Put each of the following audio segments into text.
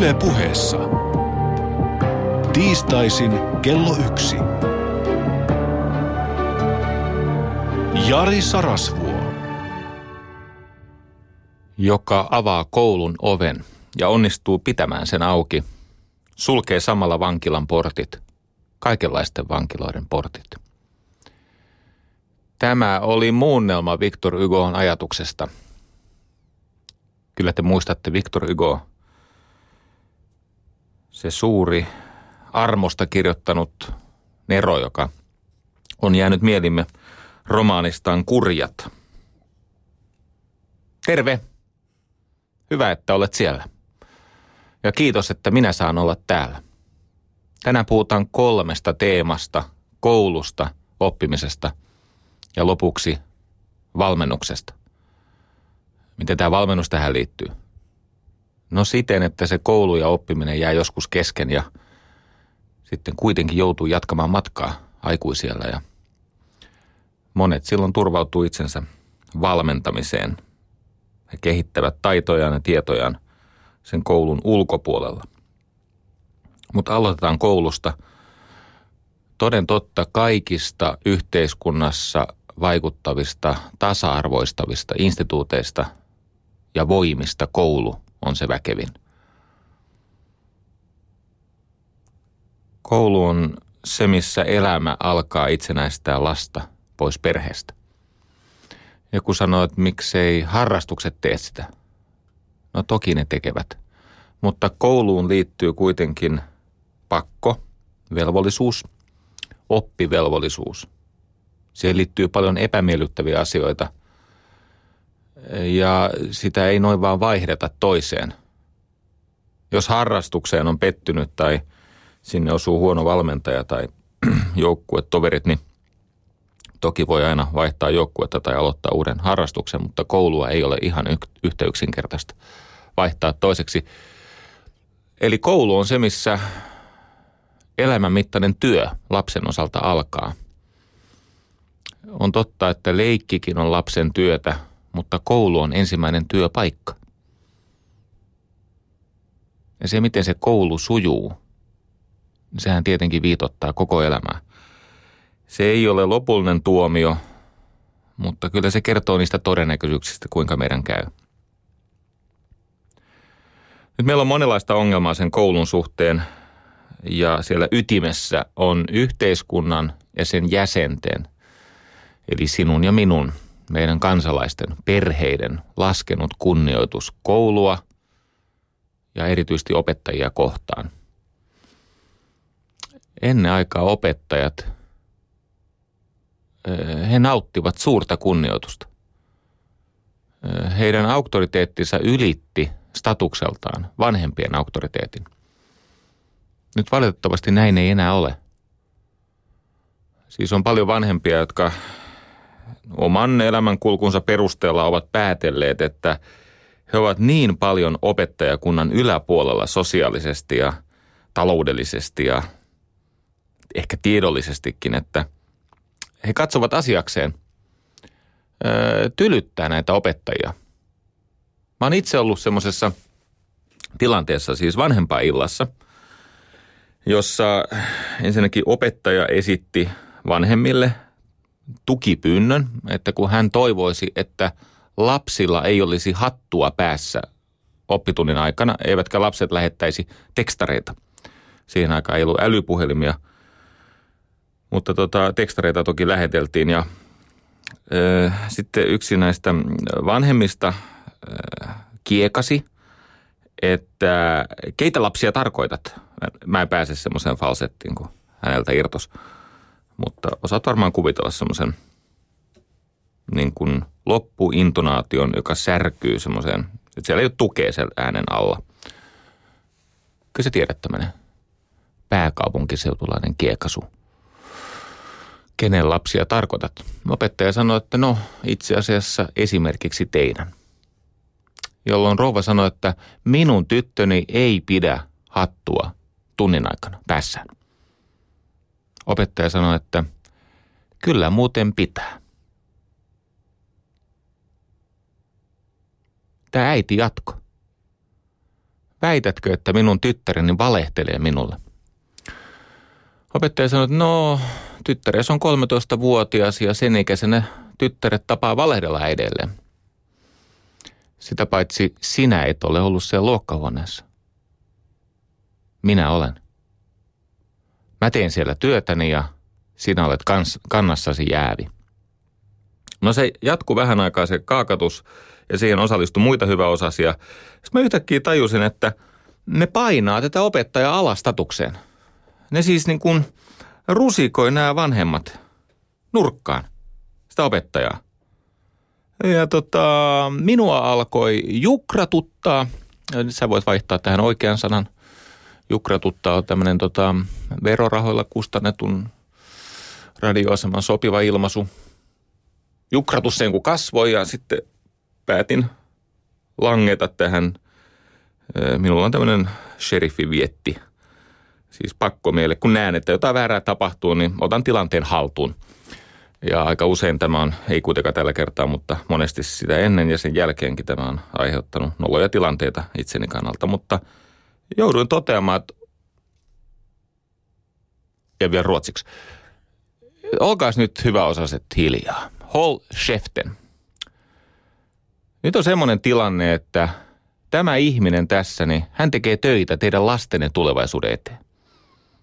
Yle puheessa. Tiistaisin kello yksi. Jari Sarasvuo. joka avaa koulun oven ja onnistuu pitämään sen auki, sulkee samalla vankilan portit, kaikenlaisten vankiloiden portit. Tämä oli muunnelma Victor Hugoon ajatuksesta. Kyllä te muistatte Victor Hugo, se suuri armosta kirjoittanut Nero, joka on jäänyt mielimme romaanistaan Kurjat. Terve! Hyvä, että olet siellä. Ja kiitos, että minä saan olla täällä. Tänään puhutaan kolmesta teemasta, koulusta, oppimisesta ja lopuksi valmennuksesta. Miten tämä valmennus tähän liittyy? No siten, että se koulu ja oppiminen jää joskus kesken ja sitten kuitenkin joutuu jatkamaan matkaa aikuisiellä ja monet silloin turvautuu itsensä valmentamiseen – he kehittävät taitojaan ja tietojaan sen koulun ulkopuolella. Mutta aloitetaan koulusta. Toden totta kaikista yhteiskunnassa vaikuttavista, tasa-arvoistavista instituuteista ja voimista koulu on se väkevin. Koulu on se, missä elämä alkaa itsenäistää lasta pois perheestä. Joku sanoo, että miksei harrastukset tee sitä. No toki ne tekevät. Mutta kouluun liittyy kuitenkin pakko, velvollisuus, oppivelvollisuus. Siihen liittyy paljon epämiellyttäviä asioita ja sitä ei noin vaan vaihdeta toiseen. Jos harrastukseen on pettynyt tai sinne osuu huono valmentaja tai joukkuetoverit, niin Toki voi aina vaihtaa joukkuetta tai aloittaa uuden harrastuksen, mutta koulua ei ole ihan yhtä yksinkertaista vaihtaa toiseksi. Eli koulu on se, missä elämänmittainen työ lapsen osalta alkaa. On totta, että leikkikin on lapsen työtä, mutta koulu on ensimmäinen työpaikka. Ja se, miten se koulu sujuu, sehän tietenkin viitottaa koko elämää. Se ei ole lopullinen tuomio, mutta kyllä se kertoo niistä todennäköisyyksistä, kuinka meidän käy. Nyt meillä on monenlaista ongelmaa sen koulun suhteen ja siellä ytimessä on yhteiskunnan ja sen jäsenten, eli sinun ja minun, meidän kansalaisten, perheiden laskenut kunnioitus koulua ja erityisesti opettajia kohtaan. Ennen aikaa opettajat – he nauttivat suurta kunnioitusta. Heidän auktoriteettinsa ylitti statukseltaan vanhempien auktoriteetin. Nyt valitettavasti näin ei enää ole. Siis on paljon vanhempia, jotka oman elämänkulkunsa perusteella ovat päätelleet, että he ovat niin paljon opettajakunnan yläpuolella sosiaalisesti ja taloudellisesti ja ehkä tiedollisestikin, että – he katsovat asiakseen öö, tylyttää näitä opettajia. Mä oon itse ollut semmoisessa tilanteessa, siis illassa, jossa ensinnäkin opettaja esitti vanhemmille tukipyynnön, että kun hän toivoisi, että lapsilla ei olisi hattua päässä oppitunnin aikana, eivätkä lapset lähettäisi tekstareita. Siihen aikaan ei ollut älypuhelimia – mutta tota, tekstareita toki läheteltiin ja ö, sitten yksi näistä vanhemmista ö, kiekasi, että keitä lapsia tarkoitat? Mä en pääse semmoiseen falsettiin, kun häneltä irtos. Mutta osaat varmaan kuvitella semmoisen niin kuin loppuintonaation, joka särkyy semmoiseen, että siellä ei ole tukea sen äänen alla. Kyllä sä tiedät tämmöinen pääkaupunkiseutulainen kiekasu kenen lapsia tarkoitat? Opettaja sanoi, että no itse asiassa esimerkiksi teidän. Jolloin rouva sanoi, että minun tyttöni ei pidä hattua tunnin aikana päässään. Opettaja sanoi, että kyllä muuten pitää. Tämä äiti jatko. väitätkö, että minun tyttäreni valehtelee minulle? Opettaja sanoi, että no, tyttäres on 13-vuotias ja sen ikäisenä tyttäret tapaa valehdella edelleen. Sitä paitsi sinä et ole ollut siellä luokkahuoneessa. Minä olen. Mä teen siellä työtäni ja sinä olet kans, kannassasi jäävi. No se jatkuu vähän aikaa se kaakatus ja siihen osallistui muita hyväosasia. Sitten mä yhtäkkiä tajusin, että ne painaa tätä opettajaa alastatukseen. Ne siis niin kuin rusikoi nämä vanhemmat nurkkaan sitä opettajaa. Ja tota, minua alkoi jukratuttaa. Sä voit vaihtaa tähän oikean sanan. Jukratuttaa tämmöinen tota, verorahoilla kustannetun radioaseman sopiva ilmaisu. Jukratus sen kun kasvoi ja sitten päätin langeta tähän. Minulla on tämmöinen sheriffi-vietti. Siis pakko meille, kun näen, että jotain väärää tapahtuu, niin otan tilanteen haltuun. Ja aika usein tämä on, ei kuitenkaan tällä kertaa, mutta monesti sitä ennen ja sen jälkeenkin tämä on aiheuttanut noloja tilanteita itseni kannalta. Mutta jouduin toteamaan, että ja vielä ruotsiksi. Olkaas nyt hyvä osaset hiljaa. Hol Scheften. Nyt on semmoinen tilanne, että tämä ihminen tässä, niin hän tekee töitä teidän lastenne tulevaisuuden eteen.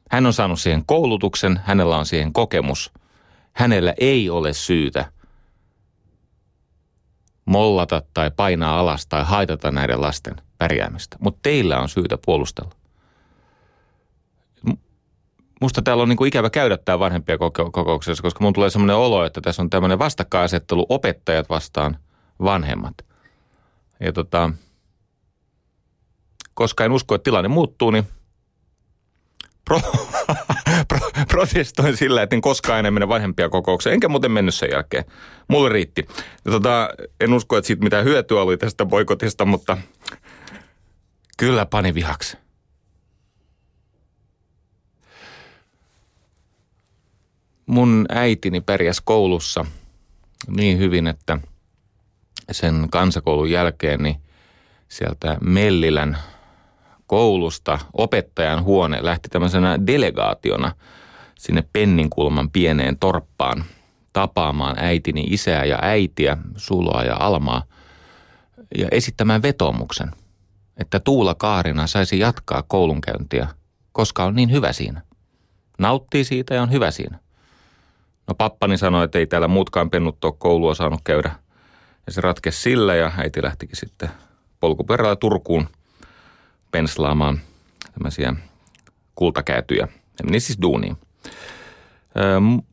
Hän on saanut siihen koulutuksen, hänellä on siihen kokemus. Hänellä ei ole syytä mollata tai painaa alas tai haitata näiden lasten pärjäämistä. Mutta teillä on syytä puolustella. Musta täällä on niin kuin ikävä käydä tämä vanhempia kokouksessa, koska mun tulee semmoinen olo, että tässä on tämmöinen vastakkainasettelu opettajat vastaan vanhemmat. Ja tota, koska en usko, että tilanne muuttuu, niin pro, pro, protestoin sillä, että en koskaan enää mene vanhempia kokoukseen, enkä muuten mennyt sen jälkeen. Mulle riitti. Ja tota, en usko, että siitä mitään hyötyä oli tästä boikotista, mutta kyllä pani vihaksi. Mun äitini pärjäs koulussa niin hyvin, että sen kansakoulun jälkeen niin sieltä Mellilän koulusta opettajan huone lähti tämmöisenä delegaationa sinne Penninkulman pieneen torppaan tapaamaan äitini isää ja äitiä, Suloa ja Almaa ja esittämään vetomuksen, että Tuula Kaarina saisi jatkaa koulunkäyntiä, koska on niin hyvä siinä. Nauttii siitä ja on hyvä siinä. No pappani sanoi, että ei täällä muutkaan pennut ole koulua saanut käydä. Ja se ratkesi sillä ja äiti lähtikin sitten polkuperällä Turkuun penslaamaan tämmöisiä kultakäätyjä. Ja meni siis duuniin.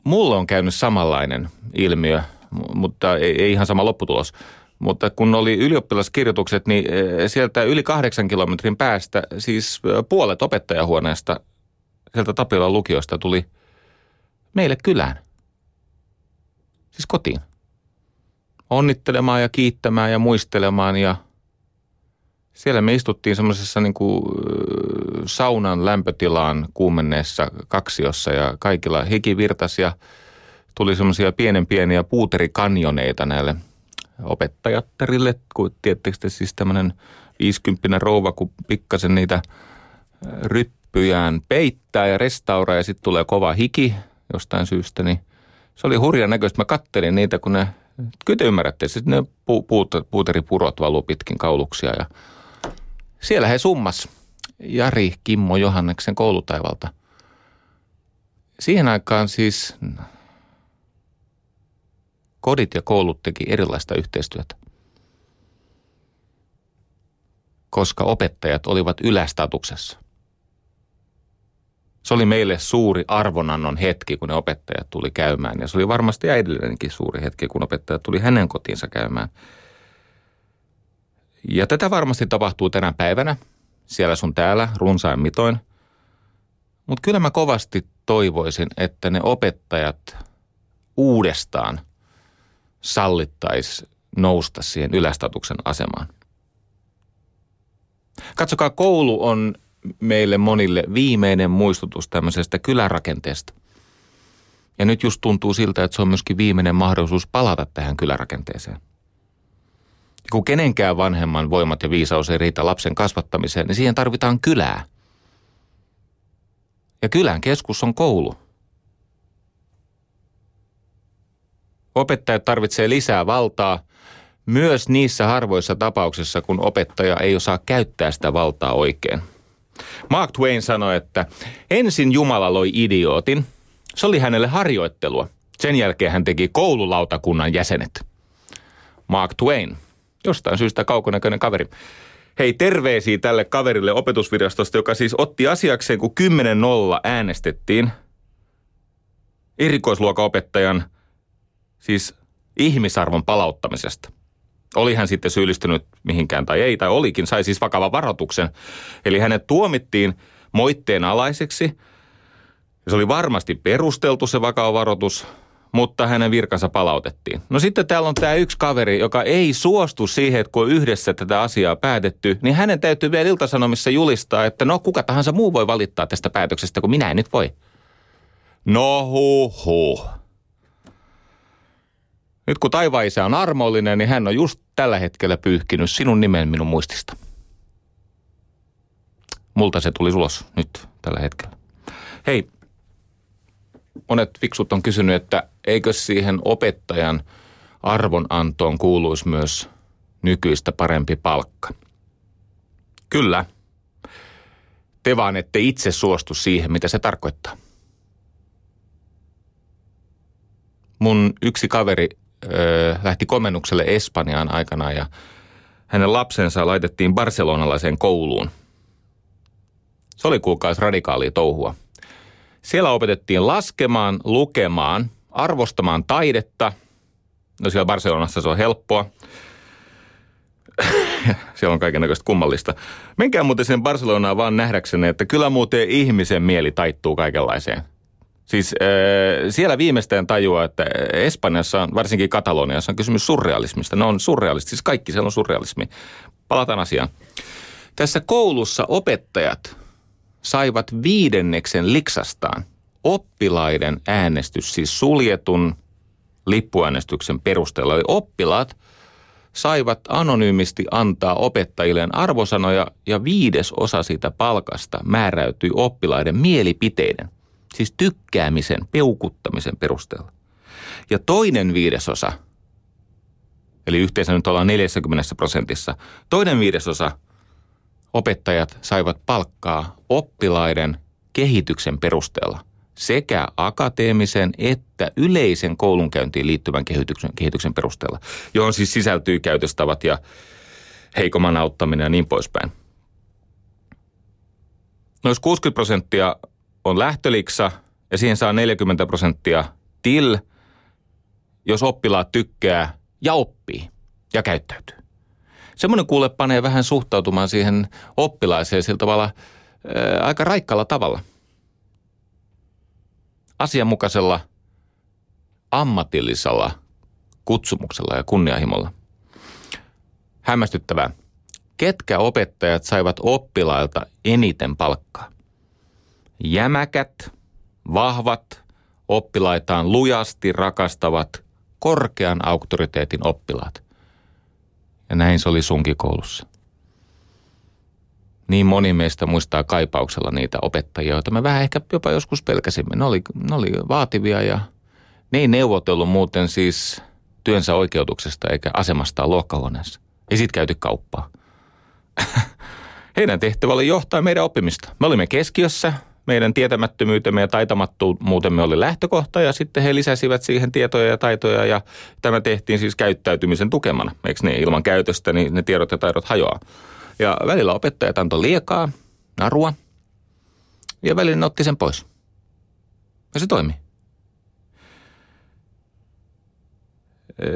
Mulla on käynyt samanlainen ilmiö, mutta ei, ihan sama lopputulos. Mutta kun oli ylioppilaskirjoitukset, niin sieltä yli kahdeksan kilometrin päästä, siis puolet opettajahuoneesta sieltä Tapilan lukiosta tuli meille kylään. Siis kotiin. Onnittelemaan ja kiittämään ja muistelemaan ja siellä me istuttiin semmoisessa niin kuin saunan lämpötilaan kuumenneessa kaksiossa ja kaikilla hiki virtasi ja tuli semmoisia pienen pieniä puuterikanjoneita näille opettajattarille, tiettekö te siis tämmöinen 50 rouva, kun pikkasen niitä ryppyjään peittää ja restauraa ja sitten tulee kova hiki jostain syystä, niin se oli hurjan näköistä. Mä kattelin niitä, kun ne, kyllä te ymmärrätte, sitten ne pu, puut, puuteripurot valuu pitkin kauluksia ja siellä he summas Jari Kimmo Johanneksen koulutaivalta. Siihen aikaan siis kodit ja koulut teki erilaista yhteistyötä. Koska opettajat olivat ylästatuksessa. Se oli meille suuri arvonannon hetki, kun ne opettajat tuli käymään. Ja se oli varmasti äidillenkin suuri hetki, kun opettajat tuli hänen kotiinsa käymään – ja tätä varmasti tapahtuu tänä päivänä, siellä sun täällä, runsain mitoin. Mutta kyllä mä kovasti toivoisin, että ne opettajat uudestaan sallittaisi nousta siihen ylästatuksen asemaan. Katsokaa, koulu on meille monille viimeinen muistutus tämmöisestä kylärakenteesta. Ja nyt just tuntuu siltä, että se on myöskin viimeinen mahdollisuus palata tähän kylärakenteeseen – Kun kenenkään vanhemman voimat ja viisaus ei riitä lapsen kasvattamiseen, niin siihen tarvitaan kylää. Ja kylän keskus on koulu. Opettajat tarvitsee lisää valtaa myös niissä harvoissa tapauksissa, kun opettaja ei osaa käyttää sitä valtaa oikein. Mark Twain sanoi, että ensin Jumala loi idiootin. Se oli hänelle harjoittelua. Sen jälkeen hän teki koululautakunnan jäsenet. Mark Twain, jostain syystä kaukonäköinen kaveri. Hei, terveisiä tälle kaverille opetusvirastosta, joka siis otti asiakseen, kun 10-0 äänestettiin erikoisluokaopettajan siis ihmisarvon palauttamisesta. Oli hän sitten syyllistynyt mihinkään tai ei, tai olikin, sai siis vakavan varoituksen. Eli hänet tuomittiin moitteen alaiseksi. Se oli varmasti perusteltu se vakava varoitus, mutta hänen virkansa palautettiin. No sitten täällä on tämä yksi kaveri, joka ei suostu siihen, että kun yhdessä tätä asiaa päätetty, niin hänen täytyy vielä iltasanomissa julistaa, että no kuka tahansa muu voi valittaa tästä päätöksestä, kun minä en nyt voi. No huh. Nyt kun taivaisa on armollinen, niin hän on just tällä hetkellä pyyhkinyt sinun nimen minun muistista. Multa se tuli ulos nyt tällä hetkellä. Hei, monet fiksut on kysynyt, että eikö siihen opettajan arvonantoon kuuluisi myös nykyistä parempi palkka. Kyllä. Te vaan ette itse suostu siihen, mitä se tarkoittaa. Mun yksi kaveri ö, lähti komennukselle Espanjaan aikanaan ja hänen lapsensa laitettiin barcelonalaiseen kouluun. Se oli kuukausi radikaalia touhua. Siellä opetettiin laskemaan, lukemaan, arvostamaan taidetta. No siellä Barcelonassa se on helppoa. siellä on kaikenlaista kummallista. Menkää muuten sen Barcelonaan vaan nähdäksenne, että kyllä muuten ihmisen mieli taittuu kaikenlaiseen. Siis äh, siellä viimeistään tajua, että Espanjassa, varsinkin Kataloniassa, on kysymys surrealismista. Ne on surrealisti, siis kaikki siellä on surrealismi. Palataan asiaan. Tässä koulussa opettajat saivat viidenneksen liksastaan oppilaiden äänestys, siis suljetun lippuäänestyksen perusteella. Eli oppilaat saivat anonyymisti antaa opettajilleen arvosanoja ja viides osa siitä palkasta määräytyi oppilaiden mielipiteiden – Siis tykkäämisen, peukuttamisen perusteella. Ja toinen viidesosa, eli yhteensä nyt ollaan 40 prosentissa, toinen viidesosa opettajat saivat palkkaa oppilaiden kehityksen perusteella sekä akateemisen että yleisen koulunkäyntiin liittyvän kehityksen, kehityksen perusteella, johon siis sisältyy käytöstavat ja heikomman auttaminen ja niin poispäin. Noin 60 prosenttia on lähtöliksa ja siihen saa 40 prosenttia til, jos oppilaat tykkää ja oppii ja käyttäytyy. Semmoinen kuule panee vähän suhtautumaan siihen oppilaiseen sillä tavalla ää, aika raikkalla tavalla. Asianmukaisella ammatillisella kutsumuksella ja kunnianhimolla. Hämmästyttävää. Ketkä opettajat saivat oppilailta eniten palkkaa? jämäkät, vahvat, oppilaitaan lujasti rakastavat, korkean auktoriteetin oppilaat. Ja näin se oli sunkin koulussa. Niin moni meistä muistaa kaipauksella niitä opettajia, joita me vähän ehkä jopa joskus pelkäsimme. Ne oli, ne oli vaativia ja ne ei neuvotellut muuten siis työnsä oikeutuksesta eikä asemastaan luokkahuoneessa. Ei sit käyty kauppaa. Heidän tehtävä oli johtaa meidän oppimista. Me olimme keskiössä, meidän tietämättömyytemme ja taitamattomuutemme oli lähtökohta ja sitten he lisäsivät siihen tietoja ja taitoja ja tämä tehtiin siis käyttäytymisen tukemana. Eikö niin? Ilman käytöstä niin ne tiedot ja taidot hajoaa. Ja välillä opettajat antoi liekaa, narua ja välillä ne otti sen pois. Ja se toimi.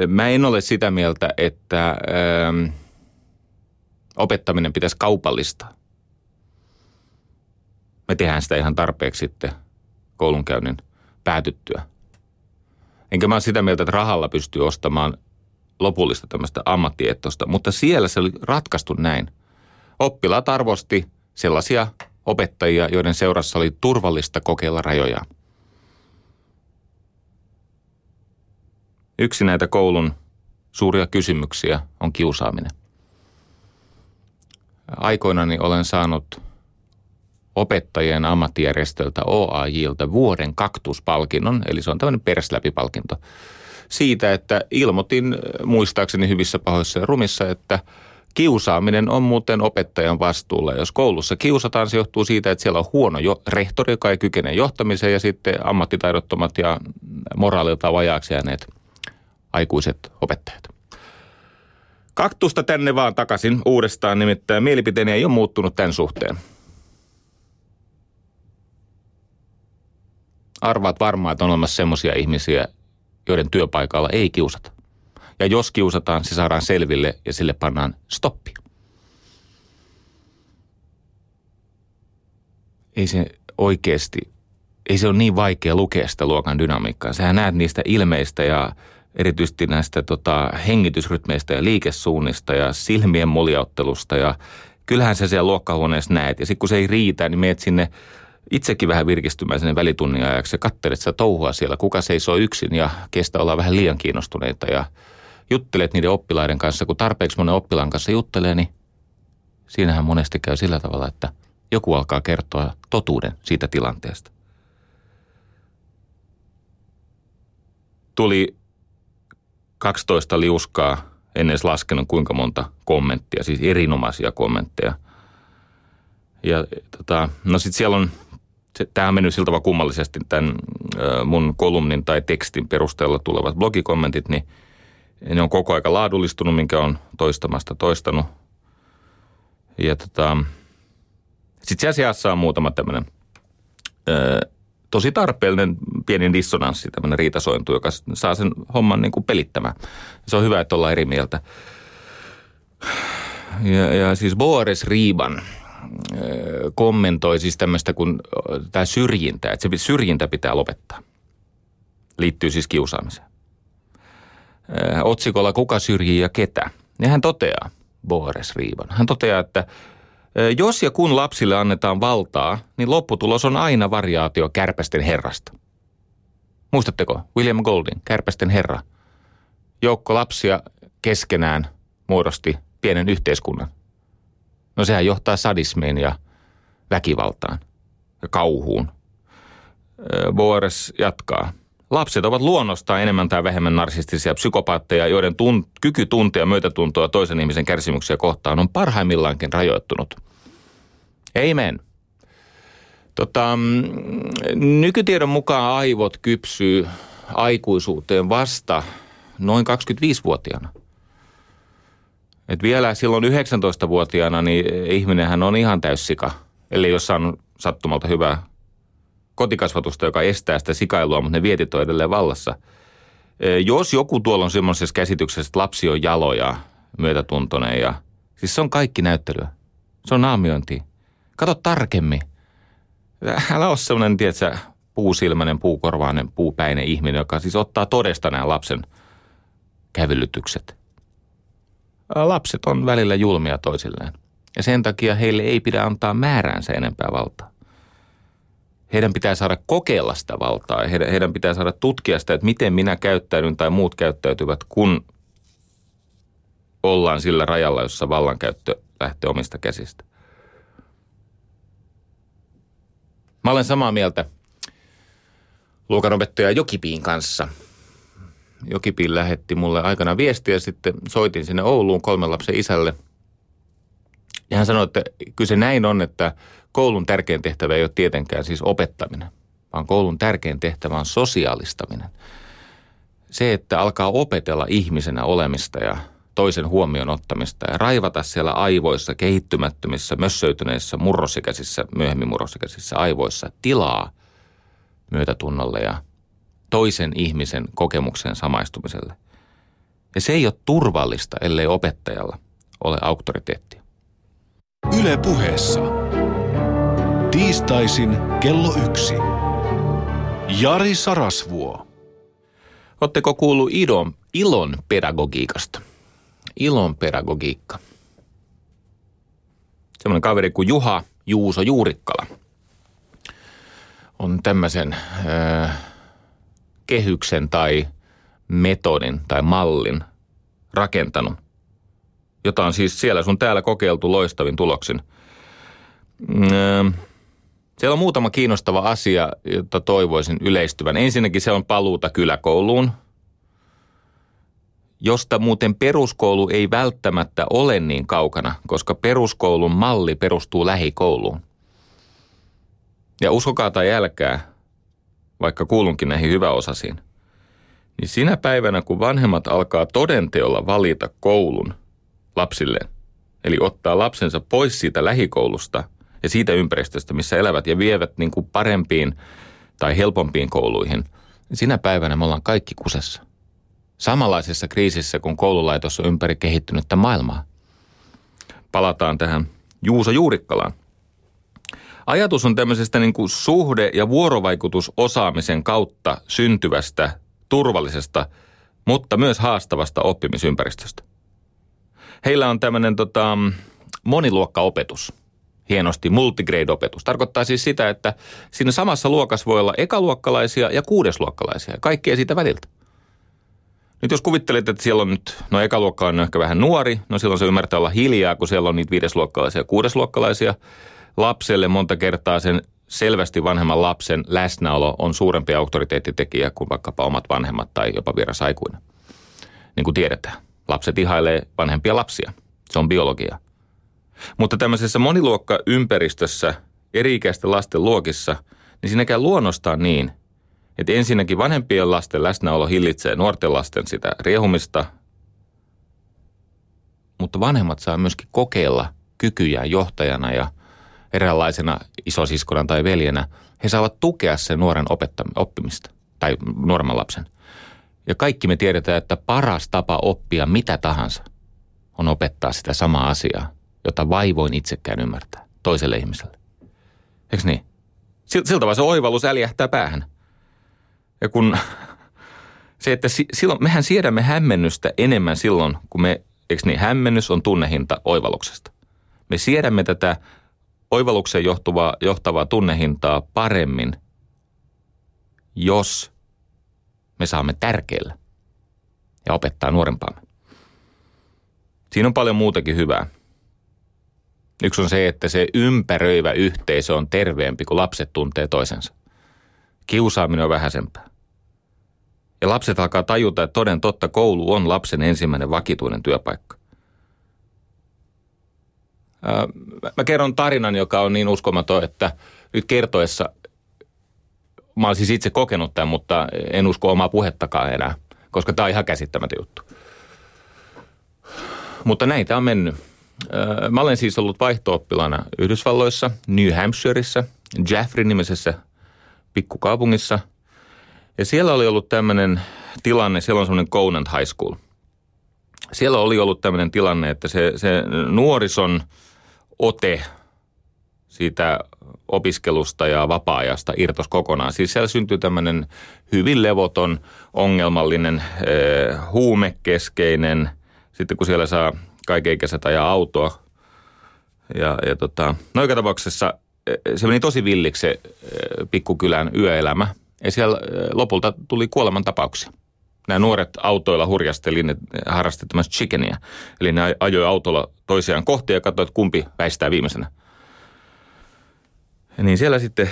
Mä en ole sitä mieltä, että ähm, opettaminen pitäisi kaupallistaa me tehdään sitä ihan tarpeeksi sitten koulunkäynnin päätyttyä. Enkä mä ole sitä mieltä, että rahalla pystyy ostamaan lopullista tämmöistä ammattiettosta, mutta siellä se oli ratkaistu näin. Oppilaat arvosti sellaisia opettajia, joiden seurassa oli turvallista kokeilla rajoja. Yksi näitä koulun suuria kysymyksiä on kiusaaminen. Aikoinani olen saanut opettajien ammattijärjestöltä OAJilta vuoden kaktuspalkinnon, eli se on tämmöinen persläpipalkinto, siitä, että ilmoitin muistaakseni hyvissä pahoissa ja rumissa, että kiusaaminen on muuten opettajan vastuulla. Jos koulussa kiusataan, se johtuu siitä, että siellä on huono jo, rehtori, joka ei kykene johtamiseen ja sitten ammattitaidottomat ja moraalilta vajaaksi jääneet aikuiset opettajat. Kaktusta tänne vaan takaisin uudestaan, nimittäin mielipiteeni ei ole muuttunut tämän suhteen. Arvaat varmaan, että on olemassa sellaisia ihmisiä, joiden työpaikalla ei kiusata. Ja jos kiusataan, se saadaan selville ja sille pannaan stoppi. Ei se oikeasti, ei se ole niin vaikea lukea sitä luokan dynamiikkaa. Sähän näet niistä ilmeistä ja erityisesti näistä tota, hengitysrytmeistä ja liikesuunnista ja silmien muljauttelusta ja kyllähän sä siellä luokkahuoneessa näet. Ja sitten kun se ei riitä, niin meet sinne itsekin vähän virkistymään sinne välitunnin ajaksi ja katselet sitä touhua siellä, kuka seisoo yksin ja kestä olla vähän liian kiinnostuneita ja juttelet niiden oppilaiden kanssa. Kun tarpeeksi monen oppilaan kanssa juttelee, niin siinähän monesti käy sillä tavalla, että joku alkaa kertoa totuuden siitä tilanteesta. Tuli 12 liuskaa, en edes laskenut kuinka monta kommenttia, siis erinomaisia kommentteja. Ja tota, no sitten siellä on, tämä on mennyt siltä tavalla kummallisesti tämän mun kolumnin tai tekstin perusteella tulevat blogikommentit, niin ne on koko aika laadullistunut, minkä on toistamasta toistanut. Ja tota, sitten siellä sijassa on muutama tämmöinen tosi tarpeellinen pieni dissonanssi, tämmöinen riitasointu, joka saa sen homman niin kuin pelittämään. Se on hyvä, että ollaan eri mieltä. Ja, ja siis Boris Riiban kommentoi siis tämmöistä kuin tämä syrjintä, että se syrjintä pitää lopettaa. Liittyy siis kiusaamiseen. Otsikolla Kuka syrjii ja ketä? Ja hän toteaa, Boris Riiban, hän toteaa, että jos ja kun lapsille annetaan valtaa, niin lopputulos on aina variaatio kärpästen herrasta. Muistatteko William Golding, kärpästen herra? Joukko lapsia keskenään muodosti pienen yhteiskunnan. No sehän johtaa sadismiin ja väkivaltaan ja kauhuun. Boris jatkaa. Lapset ovat luonnostaan enemmän tai vähemmän narsistisia psykopaatteja, joiden tunt, kyky tuntea myötätuntoa toisen ihmisen kärsimyksiä kohtaan on parhaimmillaankin rajoittunut. Amen. Tota, mm, nykytiedon mukaan aivot kypsyy aikuisuuteen vasta noin 25-vuotiaana. Et vielä silloin 19-vuotiaana niin ihminenhän on ihan täyssika, eli jos on sattumalta hyvää kotikasvatusta, joka estää sitä sikailua, mutta ne vietit on edelleen vallassa. Jos joku tuolla on semmoisessa käsityksessä, että lapsi on jaloja, myötätuntoinen ja... Siis se on kaikki näyttelyä. Se on naamiointi. Kato tarkemmin. Älä ole semmoinen, tiedätkö, puusilmäinen, puukorvainen, puupäinen ihminen, joka siis ottaa todesta nämä lapsen kävelytykset. Lapset on välillä julmia toisilleen. Ja sen takia heille ei pidä antaa määräänsä enempää valtaa heidän pitää saada kokeilla sitä valtaa heidän, heidän pitää saada tutkia sitä, että miten minä käyttäydyn tai muut käyttäytyvät, kun ollaan sillä rajalla, jossa vallankäyttö lähtee omista käsistä. Mä olen samaa mieltä luokanopettaja Jokipiin kanssa. Jokipiin lähetti mulle aikana viestiä, sitten soitin sinne Ouluun kolmen lapsen isälle. Ja hän sanoi, että kyllä se näin on, että – koulun tärkein tehtävä ei ole tietenkään siis opettaminen, vaan koulun tärkein tehtävä on sosiaalistaminen. Se, että alkaa opetella ihmisenä olemista ja toisen huomioon ottamista ja raivata siellä aivoissa, kehittymättömissä, mössöityneissä, murrosikäisissä, myöhemmin murrosikäisissä aivoissa tilaa myötätunnolle ja toisen ihmisen kokemuksen samaistumiselle. Ja se ei ole turvallista, ellei opettajalla ole auktoriteettia. Yle puheessa. Tiistaisin kello yksi. Jari Sarasvuo. Oletteko kuullut idon, ilon pedagogiikasta? Ilon pedagogiikka. Semmoinen kaveri kuin Juha Juuso Juurikkala on tämmöisen äh, kehyksen tai metodin tai mallin rakentanut, jota on siis siellä sun täällä kokeiltu loistavin tuloksin. Mm, siellä on muutama kiinnostava asia, jota toivoisin yleistyvän. Ensinnäkin se on paluuta kyläkouluun, josta muuten peruskoulu ei välttämättä ole niin kaukana, koska peruskoulun malli perustuu lähikouluun. Ja uskokaa tai älkää, vaikka kuulunkin näihin hyväosasiin, niin sinä päivänä, kun vanhemmat alkaa todenteolla valita koulun lapsilleen, eli ottaa lapsensa pois siitä lähikoulusta ja siitä ympäristöstä, missä elävät ja vievät niin kuin parempiin tai helpompiin kouluihin, niin sinä päivänä me ollaan kaikki kusessa. Samanlaisessa kriisissä, kun koululaitos on ympäri kehittynyttä maailmaa. Palataan tähän Juuso Juurikkalaan. Ajatus on tämmöisestä niin kuin suhde- ja vuorovaikutusosaamisen kautta syntyvästä, turvallisesta, mutta myös haastavasta oppimisympäristöstä. Heillä on tämmöinen tota, moniluokkaopetus, hienosti multigrade-opetus. Tarkoittaa siis sitä, että siinä samassa luokassa voi olla ekaluokkalaisia ja kuudesluokkalaisia, kaikkea siitä väliltä. Nyt jos kuvittelet, että siellä on nyt, no ekaluokka on ehkä vähän nuori, no silloin se ymmärtää olla hiljaa, kun siellä on niitä viidesluokkalaisia ja kuudesluokkalaisia – lapselle monta kertaa sen selvästi vanhemman lapsen läsnäolo on suurempi auktoriteettitekijä kuin vaikkapa omat vanhemmat tai jopa vieras aikuinen. Niin kuin tiedetään, lapset ihailee vanhempia lapsia. Se on biologia. Mutta tämmöisessä moniluokkaympäristössä, eri-ikäisten lasten luokissa, niin siinä käy luonnostaan niin, että ensinnäkin vanhempien lasten läsnäolo hillitsee nuorten lasten sitä riehumista, mutta vanhemmat saa myöskin kokeilla kykyjä johtajana ja eräänlaisena isosiskona tai veljenä, he saavat tukea sen nuoren opettam- oppimista tai nuoremman lapsen. Ja kaikki me tiedetään, että paras tapa oppia mitä tahansa on opettaa sitä samaa asiaa, jota vaivoin itsekään ymmärtää toiselle ihmiselle. Eikö niin? Siltä vaan se oivallus äljähtää päähän. Ja kun se, että silloin, mehän siedämme hämmennystä enemmän silloin, kun me, eikö niin, hämmennys on tunnehinta oivalluksesta. Me siedämme tätä oivallukseen johtuvaa, johtavaa tunnehintaa paremmin, jos me saamme tärkeillä ja opettaa nuorempaamme. Siinä on paljon muutakin hyvää. Yksi on se, että se ympäröivä yhteisö on terveempi, kun lapset tuntee toisensa. Kiusaaminen on vähäisempää. Ja lapset alkaa tajuta, että toden totta koulu on lapsen ensimmäinen vakituinen työpaikka. Mä kerron tarinan, joka on niin uskomaton, että nyt kertoessa, mä olen siis itse kokenut tämän, mutta en usko omaa puhettakaan enää, koska tämä on ihan käsittämätön juttu. Mutta näitä on mennyt. Mä olen siis ollut vaihto Yhdysvalloissa, New Hampshireissa, Jaffrey-nimisessä pikkukaupungissa. Ja siellä oli ollut tämmöinen tilanne, siellä on semmoinen Conant High School. Siellä oli ollut tämmöinen tilanne, että se, se nuorison – ote siitä opiskelusta ja vapaa-ajasta irtos kokonaan. Siis siellä syntyy tämmöinen hyvin levoton, ongelmallinen, huumekeskeinen, sitten kun siellä saa kaikenikäiset ajaa autoa. Ja, ja tota, no joka tapauksessa eh, se meni tosi villiksi se eh, pikkukylän yöelämä. Ja siellä lopulta tuli kuolemantapauksia nämä nuoret autoilla hurjasteli, ne harrasti tämmöistä chickenia. Eli ne ajoi autolla toisiaan kohti ja katsoivat, kumpi väistää viimeisenä. Ja niin siellä sitten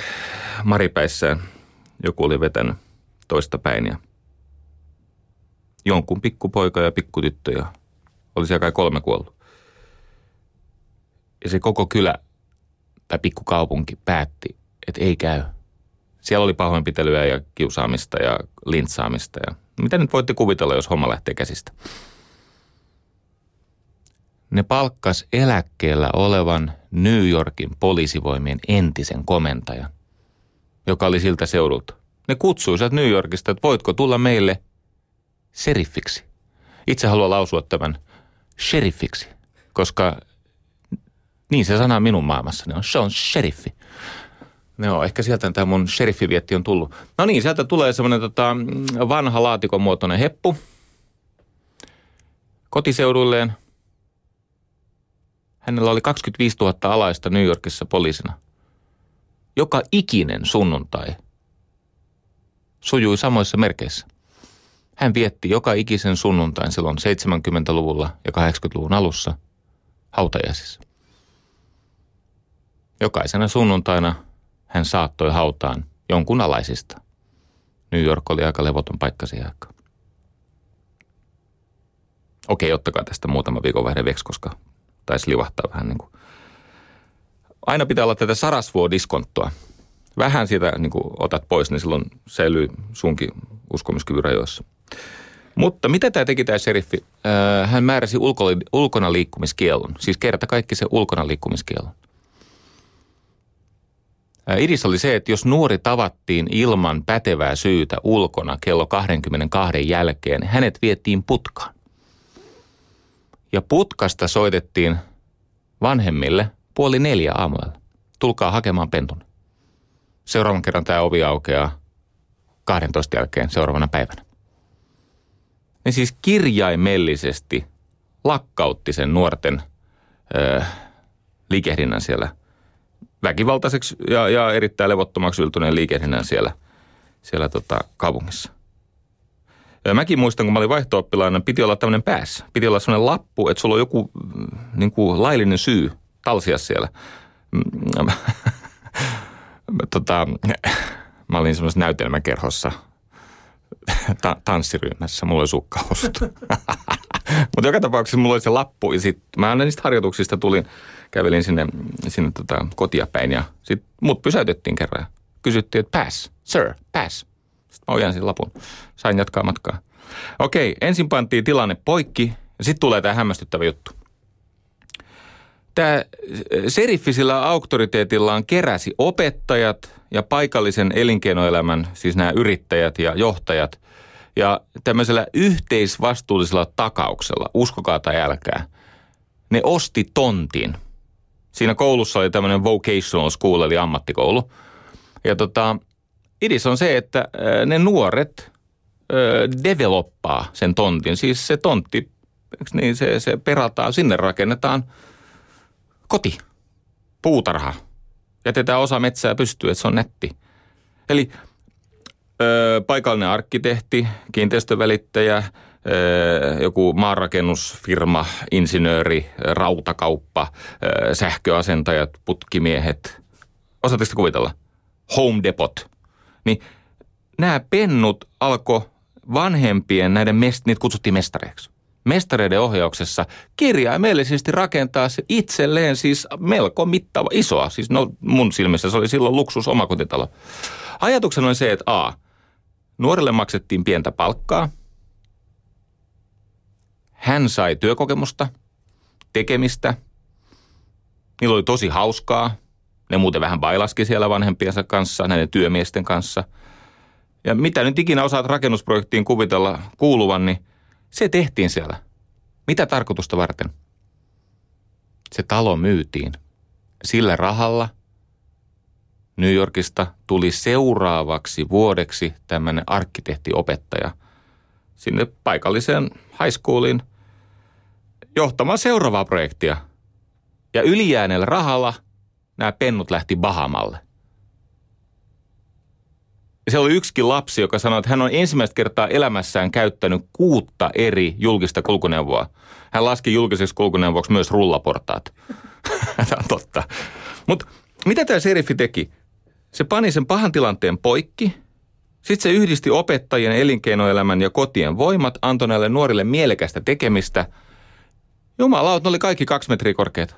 Maripäissään joku oli vetänyt toista päin ja jonkun pikkupoika ja pikkutyttö ja oli siellä kai kolme kuollut. Ja se koko kylä tai pikkukaupunki päätti, että ei käy. Siellä oli pahoinpitelyä ja kiusaamista ja lintsaamista ja mitä nyt voitte kuvitella, jos homma lähtee käsistä? Ne palkkas eläkkeellä olevan New Yorkin poliisivoimien entisen komentajan, joka oli siltä seudulta. Ne kutsuivat New Yorkista, että voitko tulla meille seriffiksi. Itse haluan lausua tämän sheriffiksi, koska niin se sana minun maailmassani on. Se on sheriffi. Joo, ehkä sieltä tämä mun sheriffi-vietti on tullut. No niin, sieltä tulee semmoinen tota, vanha laatikon muotoinen heppu kotiseuduilleen. Hänellä oli 25 000 alaista New Yorkissa poliisina. Joka ikinen sunnuntai sujui samoissa merkeissä. Hän vietti joka ikisen sunnuntain silloin 70-luvulla ja 80-luvun alussa hautajaisissa. Jokaisena sunnuntaina hän saattoi hautaan jonkun alaisista. New York oli aika levoton paikka siihen aikaan. Okei, ottakaa tästä muutama viikon vaihde veksi, koska taisi livahtaa vähän niin kuin. Aina pitää olla tätä sarasvuodiskonttoa. Vähän siitä niin kuin otat pois, niin silloin säilyy sunkin uskomiskyvyn rajoissa. Mutta mitä tämä teki tämä seriffi? Hän määräsi ulkona liikkumiskielon, siis kerta kaikki se ulkona liikkumiskielon. Idis oli se, että jos nuori tavattiin ilman pätevää syytä ulkona kello 22 jälkeen, hänet viettiin putkaan. Ja putkasta soitettiin vanhemmille puoli neljä aamulla. Tulkaa hakemaan pentun. Seuraavan kerran tämä ovi aukeaa 12 jälkeen seuraavana päivänä. Ne siis kirjaimellisesti lakkautti sen nuorten ö, liikehdinnän siellä – väkivaltaiseksi ja, ja erittäin levottomaksi yltyneen liikehdinnän siellä, siellä tota, kaupungissa. Ja mäkin muistan, kun mä olin vaihto piti olla tämmöinen päässä. Piti olla semmoinen lappu, että sulla on joku mm, niin kuin laillinen syy talsia siellä. Mm, tota, mä olin semmoisessa näytelmäkerhossa ta- tanssiryhmässä. Mulla oli sukkahosto. Mutta joka tapauksessa mulla oli se lappu ja sitten mä aina niistä harjoituksista tulin – kävelin sinne, sinne tota, kotia päin ja sitten mut pysäytettiin kerran kysyttiin, että pass, sir, pass. Sitten mä ojansin lapun. Sain jatkaa matkaa. Okei, ensin pantiin tilanne poikki ja sitten tulee tämä hämmästyttävä juttu. Tämä seriffi sillä auktoriteetillaan keräsi opettajat ja paikallisen elinkeinoelämän, siis nämä yrittäjät ja johtajat, ja tämmöisellä yhteisvastuullisella takauksella, uskokaa tai älkää, ne osti tontin – siinä koulussa oli tämmöinen vocational school, eli ammattikoulu. Ja tota, idis on se, että ne nuoret ö, developpaa sen tontin. Siis se tontti, niin se, se perataan, sinne rakennetaan koti, puutarha. Jätetään osa metsää pystyyn, että se on netti. Eli ö, paikallinen arkkitehti, kiinteistövälittäjä – joku maanrakennusfirma, insinööri, rautakauppa, sähköasentajat, putkimiehet. Osaatteko kuvitella? Home Depot. Niin nämä pennut alkoi vanhempien näiden, mest, niitä kutsuttiin mestareiksi. Mestareiden ohjauksessa kirjaimellisesti rakentaa se itselleen siis melko mittava, isoa. Siis no mun silmissä se oli silloin luksus omakotitalo. Ajatuksena oli se, että A, nuorelle maksettiin pientä palkkaa – hän sai työkokemusta, tekemistä. Niillä oli tosi hauskaa. Ne muuten vähän bailaski siellä vanhempiensa kanssa, näiden työmiesten kanssa. Ja mitä nyt ikinä osaat rakennusprojektiin kuvitella kuuluvan, niin se tehtiin siellä. Mitä tarkoitusta varten? Se talo myytiin. Sillä rahalla New Yorkista tuli seuraavaksi vuodeksi tämmöinen arkkitehtiopettaja sinne paikalliseen high schooliin – johtamaan seuraavaa projektia. Ja ylijääneellä rahalla nämä pennut lähti Bahamalle. Ja siellä oli yksikin lapsi, joka sanoi, että hän on ensimmäistä kertaa elämässään käyttänyt kuutta eri julkista kulkuneuvoa. Hän laski julkiseksi kulkuneuvoksi myös rullaportaat. Tämä on totta. Mutta mitä tämä seriffi teki? Se pani sen pahan tilanteen poikki. Sitten se yhdisti opettajien, elinkeinoelämän ja kotien voimat, antoi näille nuorille mielekästä tekemistä – Jumala, ne oli kaikki kaksi metriä korkeita.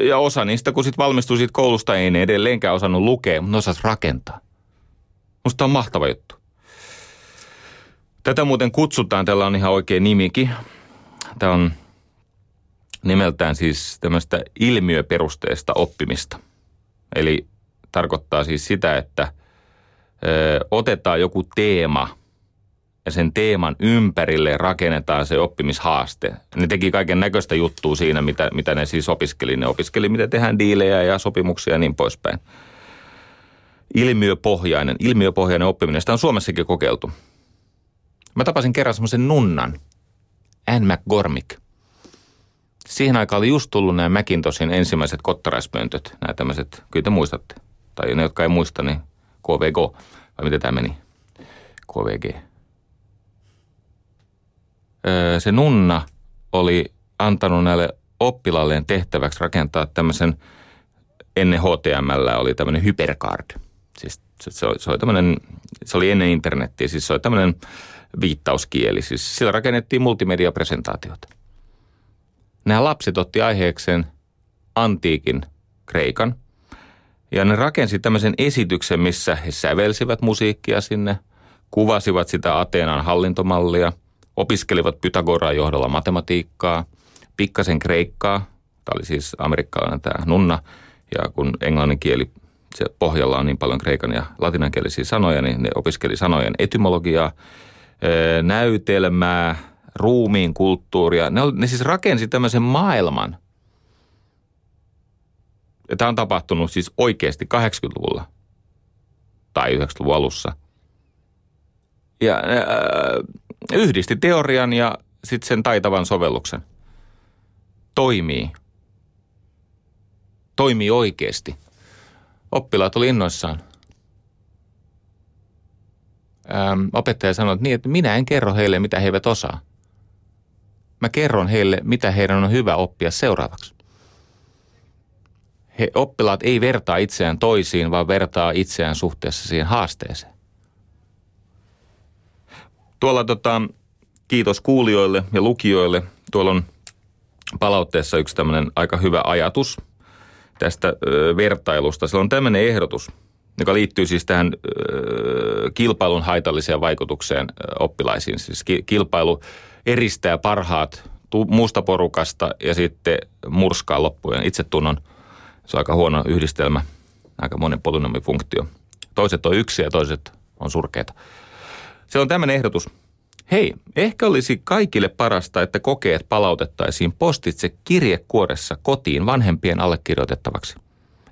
Ja osa niistä, kun sitten valmistui siitä koulusta, ei ne edelleenkään osannut lukea, mutta ne osas rakentaa. Musta on mahtava juttu. Tätä muuten kutsutaan, tällä on ihan oikein nimikin. Tämä on nimeltään siis tämmöistä ilmiöperusteista oppimista. Eli tarkoittaa siis sitä, että ö, otetaan joku teema – ja sen teeman ympärille rakennetaan se oppimishaaste. Ne teki kaiken näköistä juttua siinä, mitä, mitä ne siis opiskeli. Ne opiskeli, miten tehdään diilejä ja sopimuksia ja niin poispäin. Ilmiöpohjainen, ilmiöpohjainen oppiminen, sitä on Suomessakin kokeiltu. Mä tapasin kerran semmoisen nunnan, Anne McGormick. Siihen aikaan oli just tullut nämä Macintoshin ensimmäiset kottaraispöntöt, nämä tämmöiset, kyllä te muistatte. Tai ne, jotka ei muista, niin KVG, vai miten tämä meni? KVG. Se nunna oli antanut näille oppilaalleen tehtäväksi rakentaa tämmöisen, ennen HTML oli tämmöinen hypercard. Siis se, se, oli, se, oli tämmöinen, se oli ennen internettiä, siis se oli tämmöinen viittauskieli. Siis sillä rakennettiin multimediapresentaatiota. Nämä lapset otti aiheekseen antiikin Kreikan – ja ne rakensi tämmöisen esityksen, missä he sävelsivät musiikkia sinne, kuvasivat sitä Ateenan hallintomallia, opiskelivat Pythagoraa johdolla matematiikkaa, pikkasen kreikkaa, tämä oli siis amerikkalainen tämä nunna, ja kun englannin kieli se pohjalla on niin paljon kreikan ja latinankielisiä sanoja, niin ne opiskeli sanojen etymologiaa, näytelmää, ruumiin kulttuuria. Ne, ne siis rakensi tämmöisen maailman – ja tämä on tapahtunut siis oikeasti 80-luvulla tai 90-luvun alussa. Ja äh, yhdisti teorian ja sitten sen taitavan sovelluksen. Toimii. Toimii oikeasti. Oppilaat oli innoissaan. Ähm, opettaja sanoi, että, niin, että minä en kerro heille, mitä he eivät osaa. Mä kerron heille, mitä heidän on hyvä oppia seuraavaksi he, oppilaat ei vertaa itseään toisiin, vaan vertaa itseään suhteessa siihen haasteeseen. Tuolla tota, kiitos kuulijoille ja lukijoille. Tuolla on palautteessa yksi tämmöinen aika hyvä ajatus tästä ö, vertailusta. Se on tämmöinen ehdotus, joka liittyy siis tähän ö, kilpailun haitalliseen vaikutukseen ö, oppilaisiin. Siis ki, kilpailu eristää parhaat tu, muusta porukasta ja sitten murskaa loppujen itsetunnon – se on aika huono yhdistelmä, aika monen polynomifunktio. Toiset on yksi ja toiset on surkeita. Se on tämmöinen ehdotus. Hei, ehkä olisi kaikille parasta, että kokeet palautettaisiin postitse kirjekuoressa kotiin vanhempien allekirjoitettavaksi.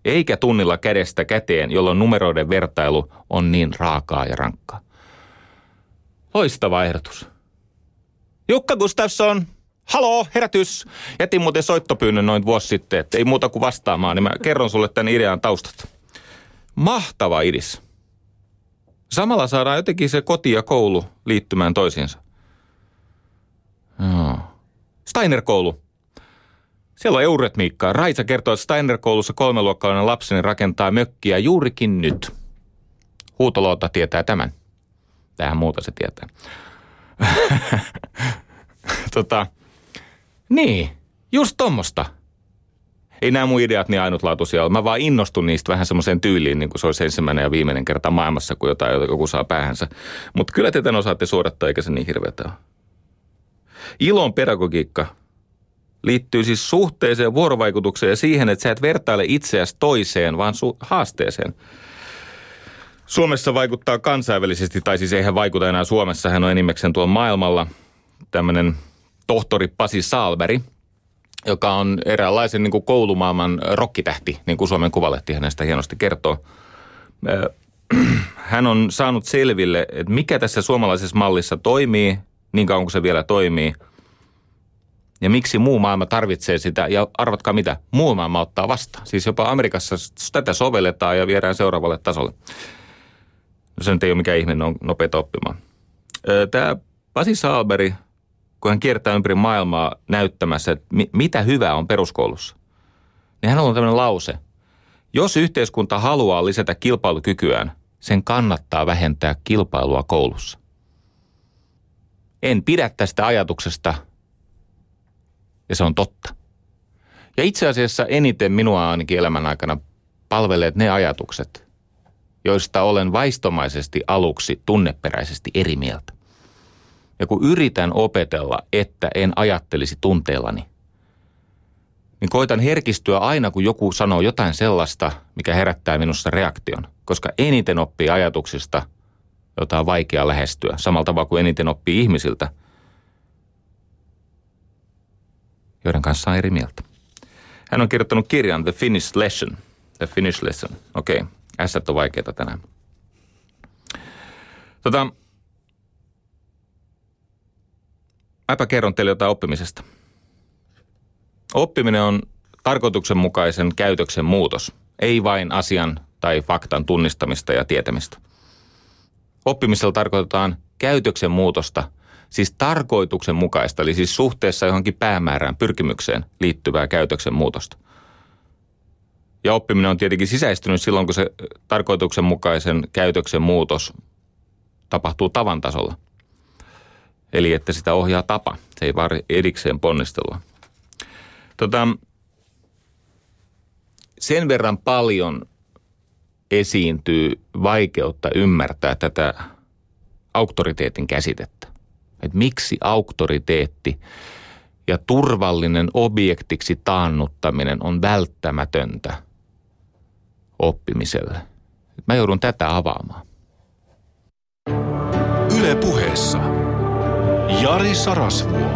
Eikä tunnilla kädestä käteen, jolloin numeroiden vertailu on niin raakaa ja rankkaa. Loistava ehdotus. Jukka Gustafsson, Haloo, herätys! Jätin muuten soittopyynnön noin vuosi sitten, että ei muuta kuin vastaamaan, niin mä kerron sulle tämän idean taustat. Mahtava idis. Samalla saadaan jotenkin se koti ja koulu liittymään toisiinsa. Joo. Steiner-koulu. Siellä on eurytmiikkaa. Raisa kertoo, että Steiner-koulussa kolmeluokkalainen lapseni rakentaa mökkiä juurikin nyt. Huutoloota tietää tämän. Tähän muuta se tietää. tota, niin, just tommosta. Ei nämä mun ideat niin ainutlaatuisia ole. Mä vaan innostun niistä vähän semmoiseen tyyliin, niin kuin se olisi ensimmäinen ja viimeinen kerta maailmassa, kun jotain joku saa päähänsä. Mutta kyllä te tämän osaatte suodattaa, eikä se niin hirveätä ole. Ilon pedagogiikka liittyy siis suhteeseen, vuorovaikutukseen ja siihen, että sä et vertaile itseäsi toiseen, vaan su- haasteeseen. Suomessa vaikuttaa kansainvälisesti, tai siis eihän vaikuta enää Suomessa, hän on enimmäkseen tuolla maailmalla tämmöinen – tohtori Pasi Saalberi, joka on eräänlaisen niin kuin koulumaailman rokkitähti, niin kuin Suomen Kuvalehti hänestä hienosti kertoo. Hän on saanut selville, että mikä tässä suomalaisessa mallissa toimii, niin kauan kuin se vielä toimii, ja miksi muu maailma tarvitsee sitä, ja arvatkaa mitä, muu maailma ottaa vastaan. Siis jopa Amerikassa tätä sovelletaan ja viedään seuraavalle tasolle. No se nyt ei ole mikään ihme, on nopeita oppimaan. Tämä Pasi Saalberi kun hän kiertää ympäri maailmaa näyttämässä, että mi- mitä hyvää on peruskoulussa, niin hän on tämmöinen lause. Jos yhteiskunta haluaa lisätä kilpailukykyään, sen kannattaa vähentää kilpailua koulussa. En pidä tästä ajatuksesta, ja se on totta. Ja itse asiassa eniten minua ainakin elämän aikana palveleet ne ajatukset, joista olen vaistomaisesti aluksi tunneperäisesti eri mieltä. Ja kun yritän opetella, että en ajattelisi tunteellani, niin koitan herkistyä aina, kun joku sanoo jotain sellaista, mikä herättää minussa reaktion. Koska eniten oppii ajatuksista, jota on vaikea lähestyä. Samalla tavalla kuin eniten oppii ihmisiltä, joiden kanssa on eri mieltä. Hän on kirjoittanut kirjan The Finnish Lesson. The Finnish Lesson. Okei, okay. ässät on vaikeita tänään. Tota, Mäpä kerron teille jotain oppimisesta. Oppiminen on tarkoituksenmukaisen käytöksen muutos, ei vain asian tai faktan tunnistamista ja tietämistä. Oppimisella tarkoitetaan käytöksen muutosta, siis tarkoituksen mukaista, eli siis suhteessa johonkin päämäärään, pyrkimykseen liittyvää käytöksen muutosta. Ja oppiminen on tietenkin sisäistynyt silloin, kun se tarkoituksenmukaisen käytöksen muutos tapahtuu tavan tasolla. Eli että sitä ohjaa tapa, se ei vaan erikseen ponnistelua. Tota, sen verran paljon esiintyy vaikeutta ymmärtää tätä auktoriteetin käsitettä. Että miksi auktoriteetti ja turvallinen objektiksi taannuttaminen on välttämätöntä oppimiselle. Mä joudun tätä avaamaan. Yle puheessa. Jari Sarasvuo.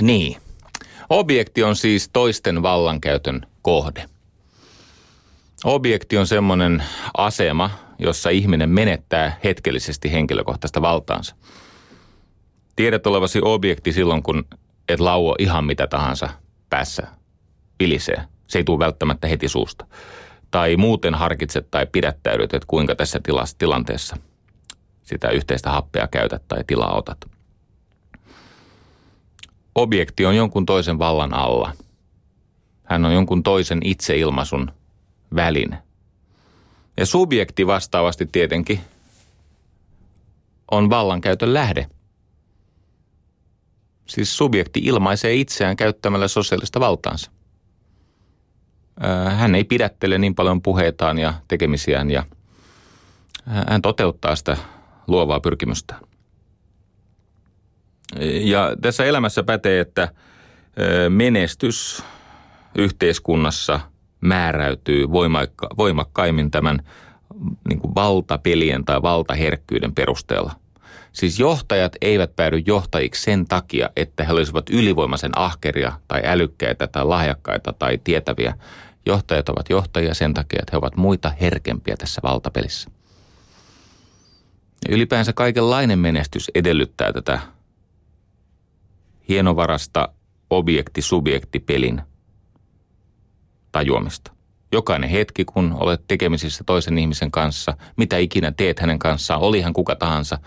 Niin. Objekti on siis toisten vallankäytön kohde. Objekti on semmoinen asema, jossa ihminen menettää hetkellisesti henkilökohtaista valtaansa. Tiedät olevasi objekti silloin, kun et lauo ihan mitä tahansa päässä pilisee. Se ei tule välttämättä heti suusta. Tai muuten harkitset tai pidättäydyt, että kuinka tässä tilassa, tilanteessa sitä yhteistä happea käytät tai tilaa otat. Objekti on jonkun toisen vallan alla. Hän on jonkun toisen itseilmaisun väline. Ja subjekti vastaavasti tietenkin on vallankäytön lähde. Siis subjekti ilmaisee itseään käyttämällä sosiaalista valtaansa. Hän ei pidättele niin paljon puheitaan ja tekemisiään ja hän toteuttaa sitä luovaa pyrkimystä. Ja tässä elämässä pätee, että menestys yhteiskunnassa – määräytyy voimakka, voimakkaimmin tämän niin kuin valtapelien tai valtaherkkyyden perusteella. Siis johtajat eivät päädy johtajiksi sen takia, että he olisivat ylivoimaisen ahkeria tai älykkäitä tai lahjakkaita tai tietäviä. Johtajat ovat johtajia sen takia, että he ovat muita herkempiä tässä valtapelissä. Ja ylipäänsä kaikenlainen menestys edellyttää tätä hienovarasta objekti-subjekti-pelin – tajuamista. Jokainen hetki, kun olet tekemisissä toisen ihmisen kanssa, mitä ikinä teet hänen kanssaan, oli hän kuka tahansa,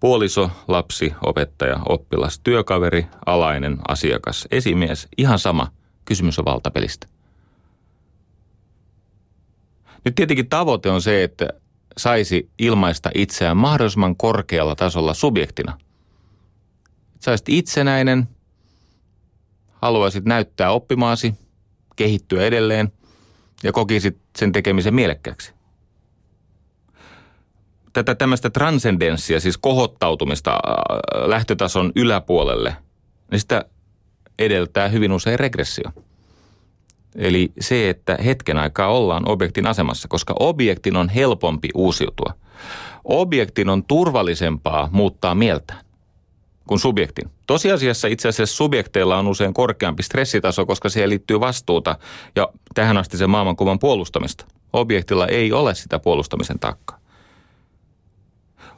puoliso, lapsi, opettaja, oppilas, työkaveri, alainen, asiakas, esimies, ihan sama, kysymys on valtapelistä. Nyt tietenkin tavoite on se, että saisi ilmaista itseään mahdollisimman korkealla tasolla subjektina. Saisit itsenäinen, haluaisit näyttää oppimaasi – kehittyä edelleen ja kokisit sen tekemisen mielekkääksi. Tätä tämmöistä transcendenssia, siis kohottautumista äh, lähtötason yläpuolelle, niin sitä edeltää hyvin usein regressio. Eli se, että hetken aikaa ollaan objektin asemassa, koska objektin on helpompi uusiutua. Objektin on turvallisempaa muuttaa mieltään kuin subjektin. Tosiasiassa itse asiassa subjekteilla on usein korkeampi stressitaso, koska siihen liittyy vastuuta ja tähän asti sen maailmankuvan puolustamista. Objektilla ei ole sitä puolustamisen takkaa.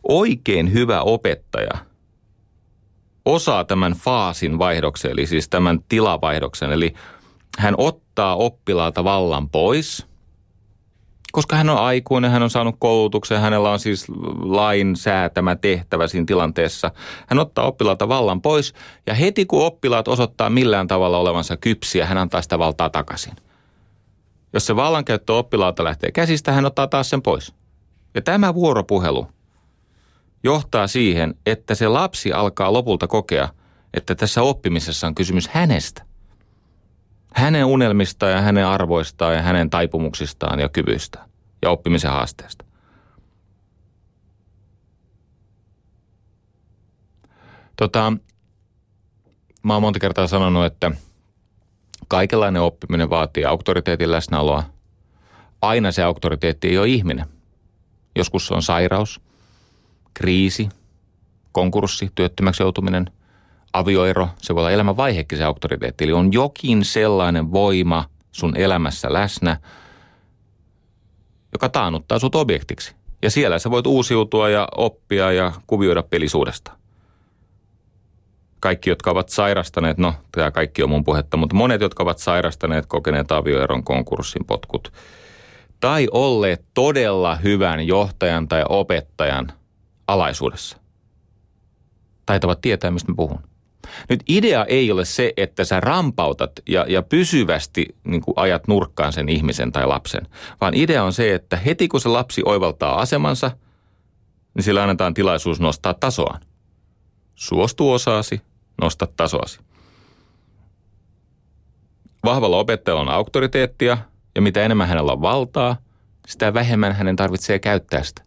Oikein hyvä opettaja osaa tämän faasin vaihdoksen, eli siis tämän tilavaihdoksen. Eli hän ottaa oppilaalta vallan pois – koska hän on aikuinen, hän on saanut koulutuksen, hänellä on siis lain säätämä tehtävä siinä tilanteessa. Hän ottaa oppilaalta vallan pois ja heti kun oppilaat osoittaa millään tavalla olevansa kypsiä, hän antaa sitä valtaa takaisin. Jos se vallankäyttö oppilaalta lähtee käsistä, hän ottaa taas sen pois. Ja tämä vuoropuhelu johtaa siihen, että se lapsi alkaa lopulta kokea, että tässä oppimisessa on kysymys hänestä hänen unelmistaan ja hänen arvoistaan ja hänen taipumuksistaan ja kyvyistään ja oppimisen haasteesta. Tota, mä oon monta kertaa sanonut, että kaikenlainen oppiminen vaatii auktoriteetin läsnäoloa. Aina se auktoriteetti ei ole ihminen. Joskus se on sairaus, kriisi, konkurssi, työttömäksi joutuminen – avioero, se voi olla elämän vaihekin se auktoriteetti. Eli on jokin sellainen voima sun elämässä läsnä, joka taannuttaa sut objektiksi. Ja siellä sä voit uusiutua ja oppia ja kuvioida pelisuudesta. Kaikki, jotka ovat sairastaneet, no tämä kaikki on mun puhetta, mutta monet, jotka ovat sairastaneet, kokeneet avioeron, konkurssin, potkut, tai olleet todella hyvän johtajan tai opettajan alaisuudessa. Taitavat tietää, mistä mä puhun. Nyt idea ei ole se, että sä rampautat ja, ja pysyvästi niin kuin ajat nurkkaan sen ihmisen tai lapsen, vaan idea on se, että heti kun se lapsi oivaltaa asemansa, niin sillä annetaan tilaisuus nostaa tasoaan. Suostu osaasi, nosta tasoasi. Vahvalla opettajalla on auktoriteettia ja mitä enemmän hänellä on valtaa, sitä vähemmän hänen tarvitsee käyttää sitä.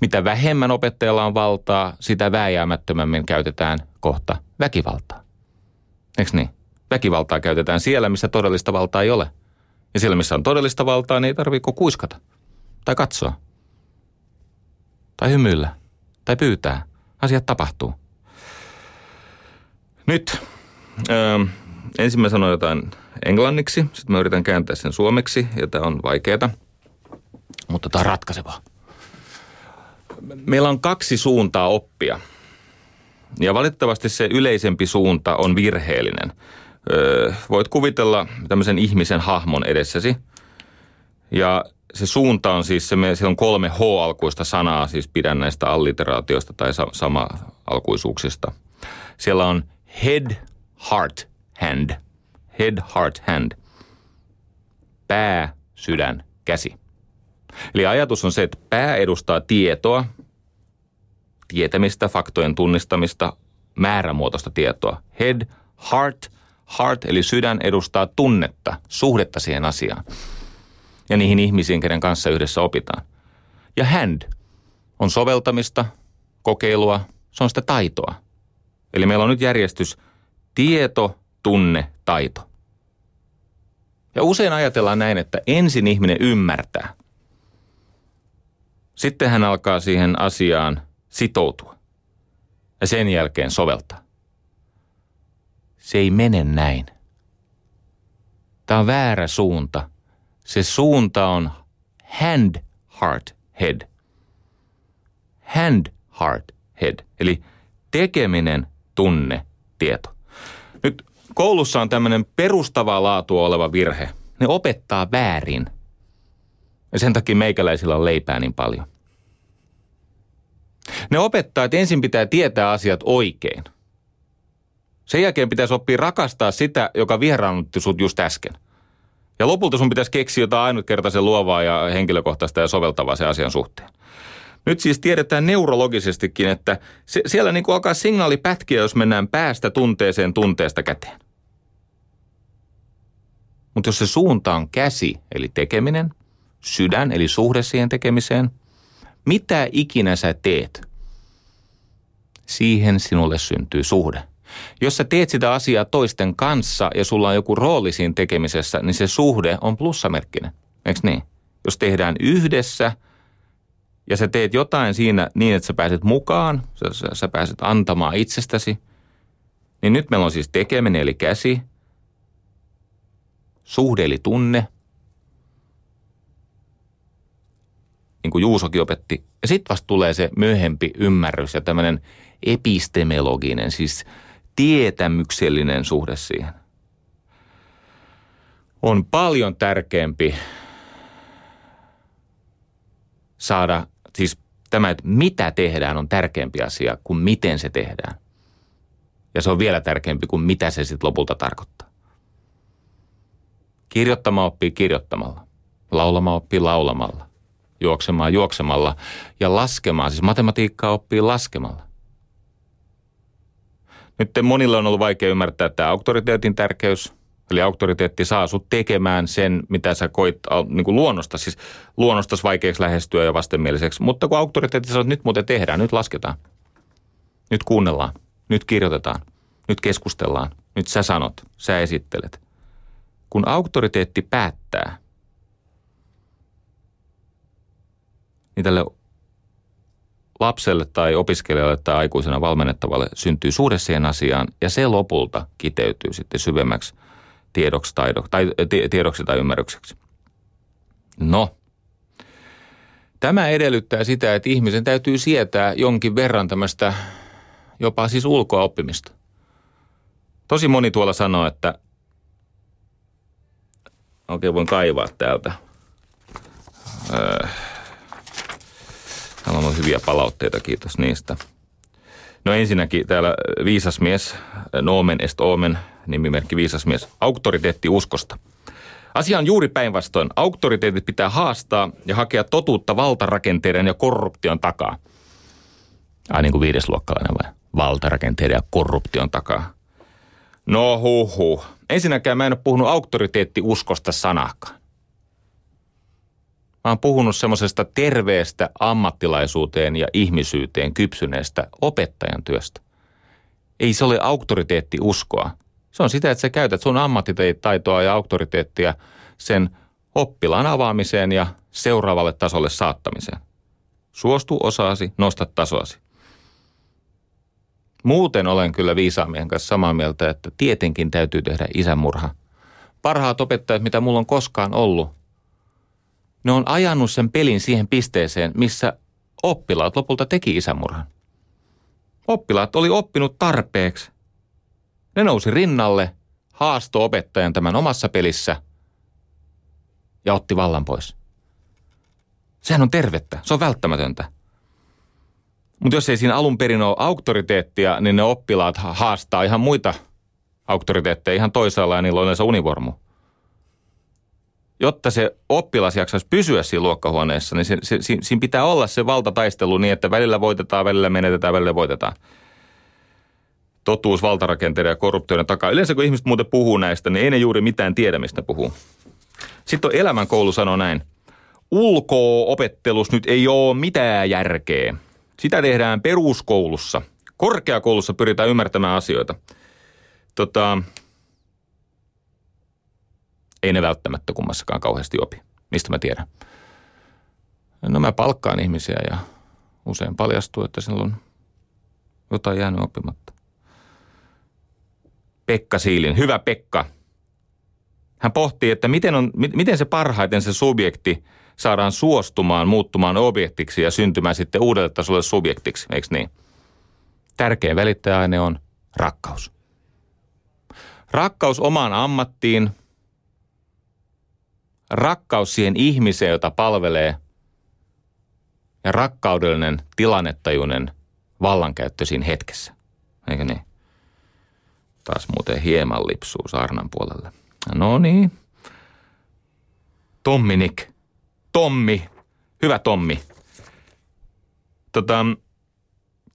Mitä vähemmän opettajalla on valtaa, sitä vääjäämättömämmin käytetään kohta väkivaltaa. Eikö niin? Väkivaltaa käytetään siellä, missä todellista valtaa ei ole. Ja siellä, missä on todellista valtaa, niin ei tarvitse kuiskata. Tai katsoa. Tai hymyillä. Tai pyytää. Asiat tapahtuu. Nyt. Öö, ensin mä sanoin jotain englanniksi, sitten mä yritän kääntää sen suomeksi, ja tämä on vaikeaa. Mutta tämä on ratkaisevaa. Meillä on kaksi suuntaa oppia – ja valitettavasti se yleisempi suunta on virheellinen. Öö, voit kuvitella tämmöisen ihmisen hahmon edessäsi. Ja se suunta on siis, se, siellä on kolme H-alkuista sanaa, siis pidän näistä alliteraatioista tai sa- sama-alkuisuuksista. Siellä on head, heart, hand. Head, heart, hand. Pää, sydän, käsi. Eli ajatus on se, että pää edustaa tietoa, tietämistä, faktojen tunnistamista, määrämuotoista tietoa. Head, heart, heart eli sydän edustaa tunnetta, suhdetta siihen asiaan ja niihin ihmisiin, kenen kanssa yhdessä opitaan. Ja hand on soveltamista, kokeilua, se on sitä taitoa. Eli meillä on nyt järjestys tieto, tunne, taito. Ja usein ajatellaan näin, että ensin ihminen ymmärtää. Sitten hän alkaa siihen asiaan sitoutua ja sen jälkeen soveltaa. Se ei mene näin. Tämä on väärä suunta. Se suunta on hand, heart, head. Hand, heart, head. Eli tekeminen, tunne, tieto. Nyt koulussa on tämmöinen perustavaa laatua oleva virhe. Ne opettaa väärin. Ja sen takia meikäläisillä on leipää niin paljon. Ne opettaa, että ensin pitää tietää asiat oikein. Sen jälkeen pitäisi oppia rakastaa sitä, joka vieraannutti sut just äsken. Ja lopulta sun pitäisi keksiä jotain ainutkertaisen luovaa ja henkilökohtaista ja soveltavaa sen asian suhteen. Nyt siis tiedetään neurologisestikin, että se, siellä niin kuin alkaa signaali pätkiä, jos mennään päästä tunteeseen tunteesta käteen. Mutta jos se suunta on käsi, eli tekeminen, sydän, eli suhde siihen tekemiseen – mitä ikinä sä teet, siihen sinulle syntyy suhde. Jos sä teet sitä asiaa toisten kanssa ja sulla on joku rooli siinä tekemisessä, niin se suhde on plussamerkkinen. Eikö niin? Jos tehdään yhdessä ja sä teet jotain siinä niin, että sä pääset mukaan, sä, sä, sä pääset antamaan itsestäsi, niin nyt meillä on siis tekeminen eli käsi, suhde eli tunne niin kuin Juusokin opetti. Ja sitten vasta tulee se myöhempi ymmärrys ja tämmöinen epistemologinen, siis tietämyksellinen suhde siihen. On paljon tärkeämpi saada, siis tämä, että mitä tehdään on tärkeämpi asia kuin miten se tehdään. Ja se on vielä tärkeämpi kuin mitä se sitten lopulta tarkoittaa. Kirjoittama oppii kirjoittamalla. Laulama oppii laulamalla juoksemaan juoksemalla ja laskemaan. Siis matematiikkaa oppii laskemalla. Nyt monille on ollut vaikea ymmärtää tämä auktoriteetin tärkeys. Eli auktoriteetti saa sut tekemään sen, mitä sä koit niin luonnosta. Siis luonnosta vaikeaksi lähestyä ja vastenmieliseksi. Mutta kun auktoriteetti sanoo, että nyt muuten tehdään, nyt lasketaan. Nyt kuunnellaan, nyt kirjoitetaan, nyt keskustellaan, nyt sä sanot, sä esittelet. Kun auktoriteetti päättää – tälle lapselle tai opiskelijalle tai aikuisena valmennettavalle syntyy suhde siihen asiaan ja se lopulta kiteytyy sitten syvemmäksi tiedoksi, taido, tai, tiedoksi tai ymmärrykseksi. No, tämä edellyttää sitä, että ihmisen täytyy sietää jonkin verran tämmöistä jopa siis ulkoa oppimista. Tosi moni tuolla sanoo, että okei voin kaivaa täältä Äh, täällä on ollut hyviä palautteita, kiitos niistä. No ensinnäkin täällä viisasmies, Noomen est Omen, nimimerkki viisasmies, auktoriteetti uskosta. Asia on juuri päinvastoin. Auktoriteetit pitää haastaa ja hakea totuutta valtarakenteiden ja korruption takaa. Ai niin kuin viidesluokkalainen vai? Valtarakenteiden ja korruption takaa. No huhu. Ensinnäkään mä en ole puhunut auktoriteettiuskosta sanakaan. Mä oon puhunut semmoisesta terveestä ammattilaisuuteen ja ihmisyyteen kypsyneestä opettajan työstä. Ei se ole auktoriteettiuskoa. Se on sitä, että sä käytät sun ammattitaitoa ja auktoriteettia sen oppilaan avaamiseen ja seuraavalle tasolle saattamiseen. Suostu osaasi, nosta tasoasi. Muuten olen kyllä viisaamien kanssa samaa mieltä, että tietenkin täytyy tehdä isänmurha. Parhaat opettajat, mitä mulla on koskaan ollut, ne on ajanut sen pelin siihen pisteeseen, missä oppilaat lopulta teki isänmurhan. Oppilaat oli oppinut tarpeeksi. Ne nousi rinnalle, haasto opettajan tämän omassa pelissä ja otti vallan pois. Sehän on tervettä, se on välttämätöntä. Mutta jos ei siinä alun perin ole auktoriteettia, niin ne oppilaat haastaa ihan muita auktoriteetteja ihan toisaalla ja niillä on yleensä univormu. Jotta se oppilas jaksaisi pysyä siinä luokkahuoneessa, niin se, se, siinä pitää olla se valtataistelu niin, että välillä voitetaan, välillä menetetään, välillä voitetaan. Totuus valtarakenteiden ja korruptioiden takaa. Yleensä kun ihmiset muuten puhuu näistä, niin ei ne juuri mitään tiedä, mistä ne puhuu. Sitten on elämänkoulu sanoo näin. Ulko-opettelus nyt ei ole mitään järkeä. Sitä tehdään peruskoulussa. Korkeakoulussa pyritään ymmärtämään asioita. Tota, ei ne välttämättä kummassakaan kauheasti opi. Mistä mä tiedän? No mä palkkaan ihmisiä ja usein paljastuu, että siellä on jotain jäänyt oppimatta. Pekka Siilin, hyvä Pekka. Hän pohtii, että miten, on, miten se parhaiten se subjekti – saadaan suostumaan muuttumaan objektiksi ja syntymään sitten uudelle tasolle subjektiksi, eikö niin? Tärkein välittäjäaine on rakkaus. Rakkaus omaan ammattiin, rakkaus siihen ihmiseen, jota palvelee, ja rakkaudellinen, tilannetajuinen vallankäyttö siinä hetkessä. Eikö niin? Taas muuten hieman lipsuu saarnan puolelle. No niin. Tomminik. Tommi, hyvä Tommi. Tota,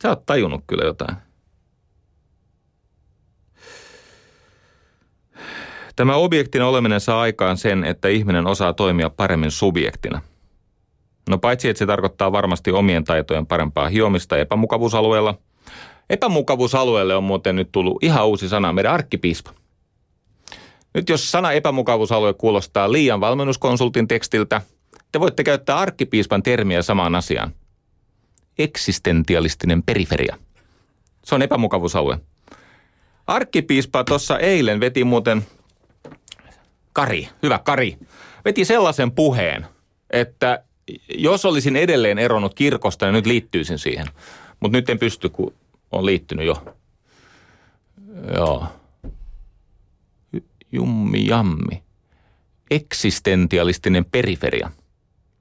sä oot tajunnut kyllä jotain. Tämä objektina oleminen saa aikaan sen, että ihminen osaa toimia paremmin subjektina. No paitsi, että se tarkoittaa varmasti omien taitojen parempaa hiomista epämukavuusalueella. Epämukavuusalueelle on muuten nyt tullut ihan uusi sana, meidän arkkipiispa. Nyt jos sana epämukavuusalue kuulostaa liian valmennuskonsultin tekstiltä – te voitte käyttää arkkipiispan termiä samaan asiaan. Eksistentialistinen periferia. Se on epämukavuusalue. Arkkipiispa tuossa eilen veti muuten, Kari, hyvä Kari, veti sellaisen puheen, että jos olisin edelleen eronnut kirkosta, niin nyt liittyisin siihen. Mutta nyt en pysty, kun on liittynyt jo. Joo. Jummi jammi. Eksistentialistinen periferia.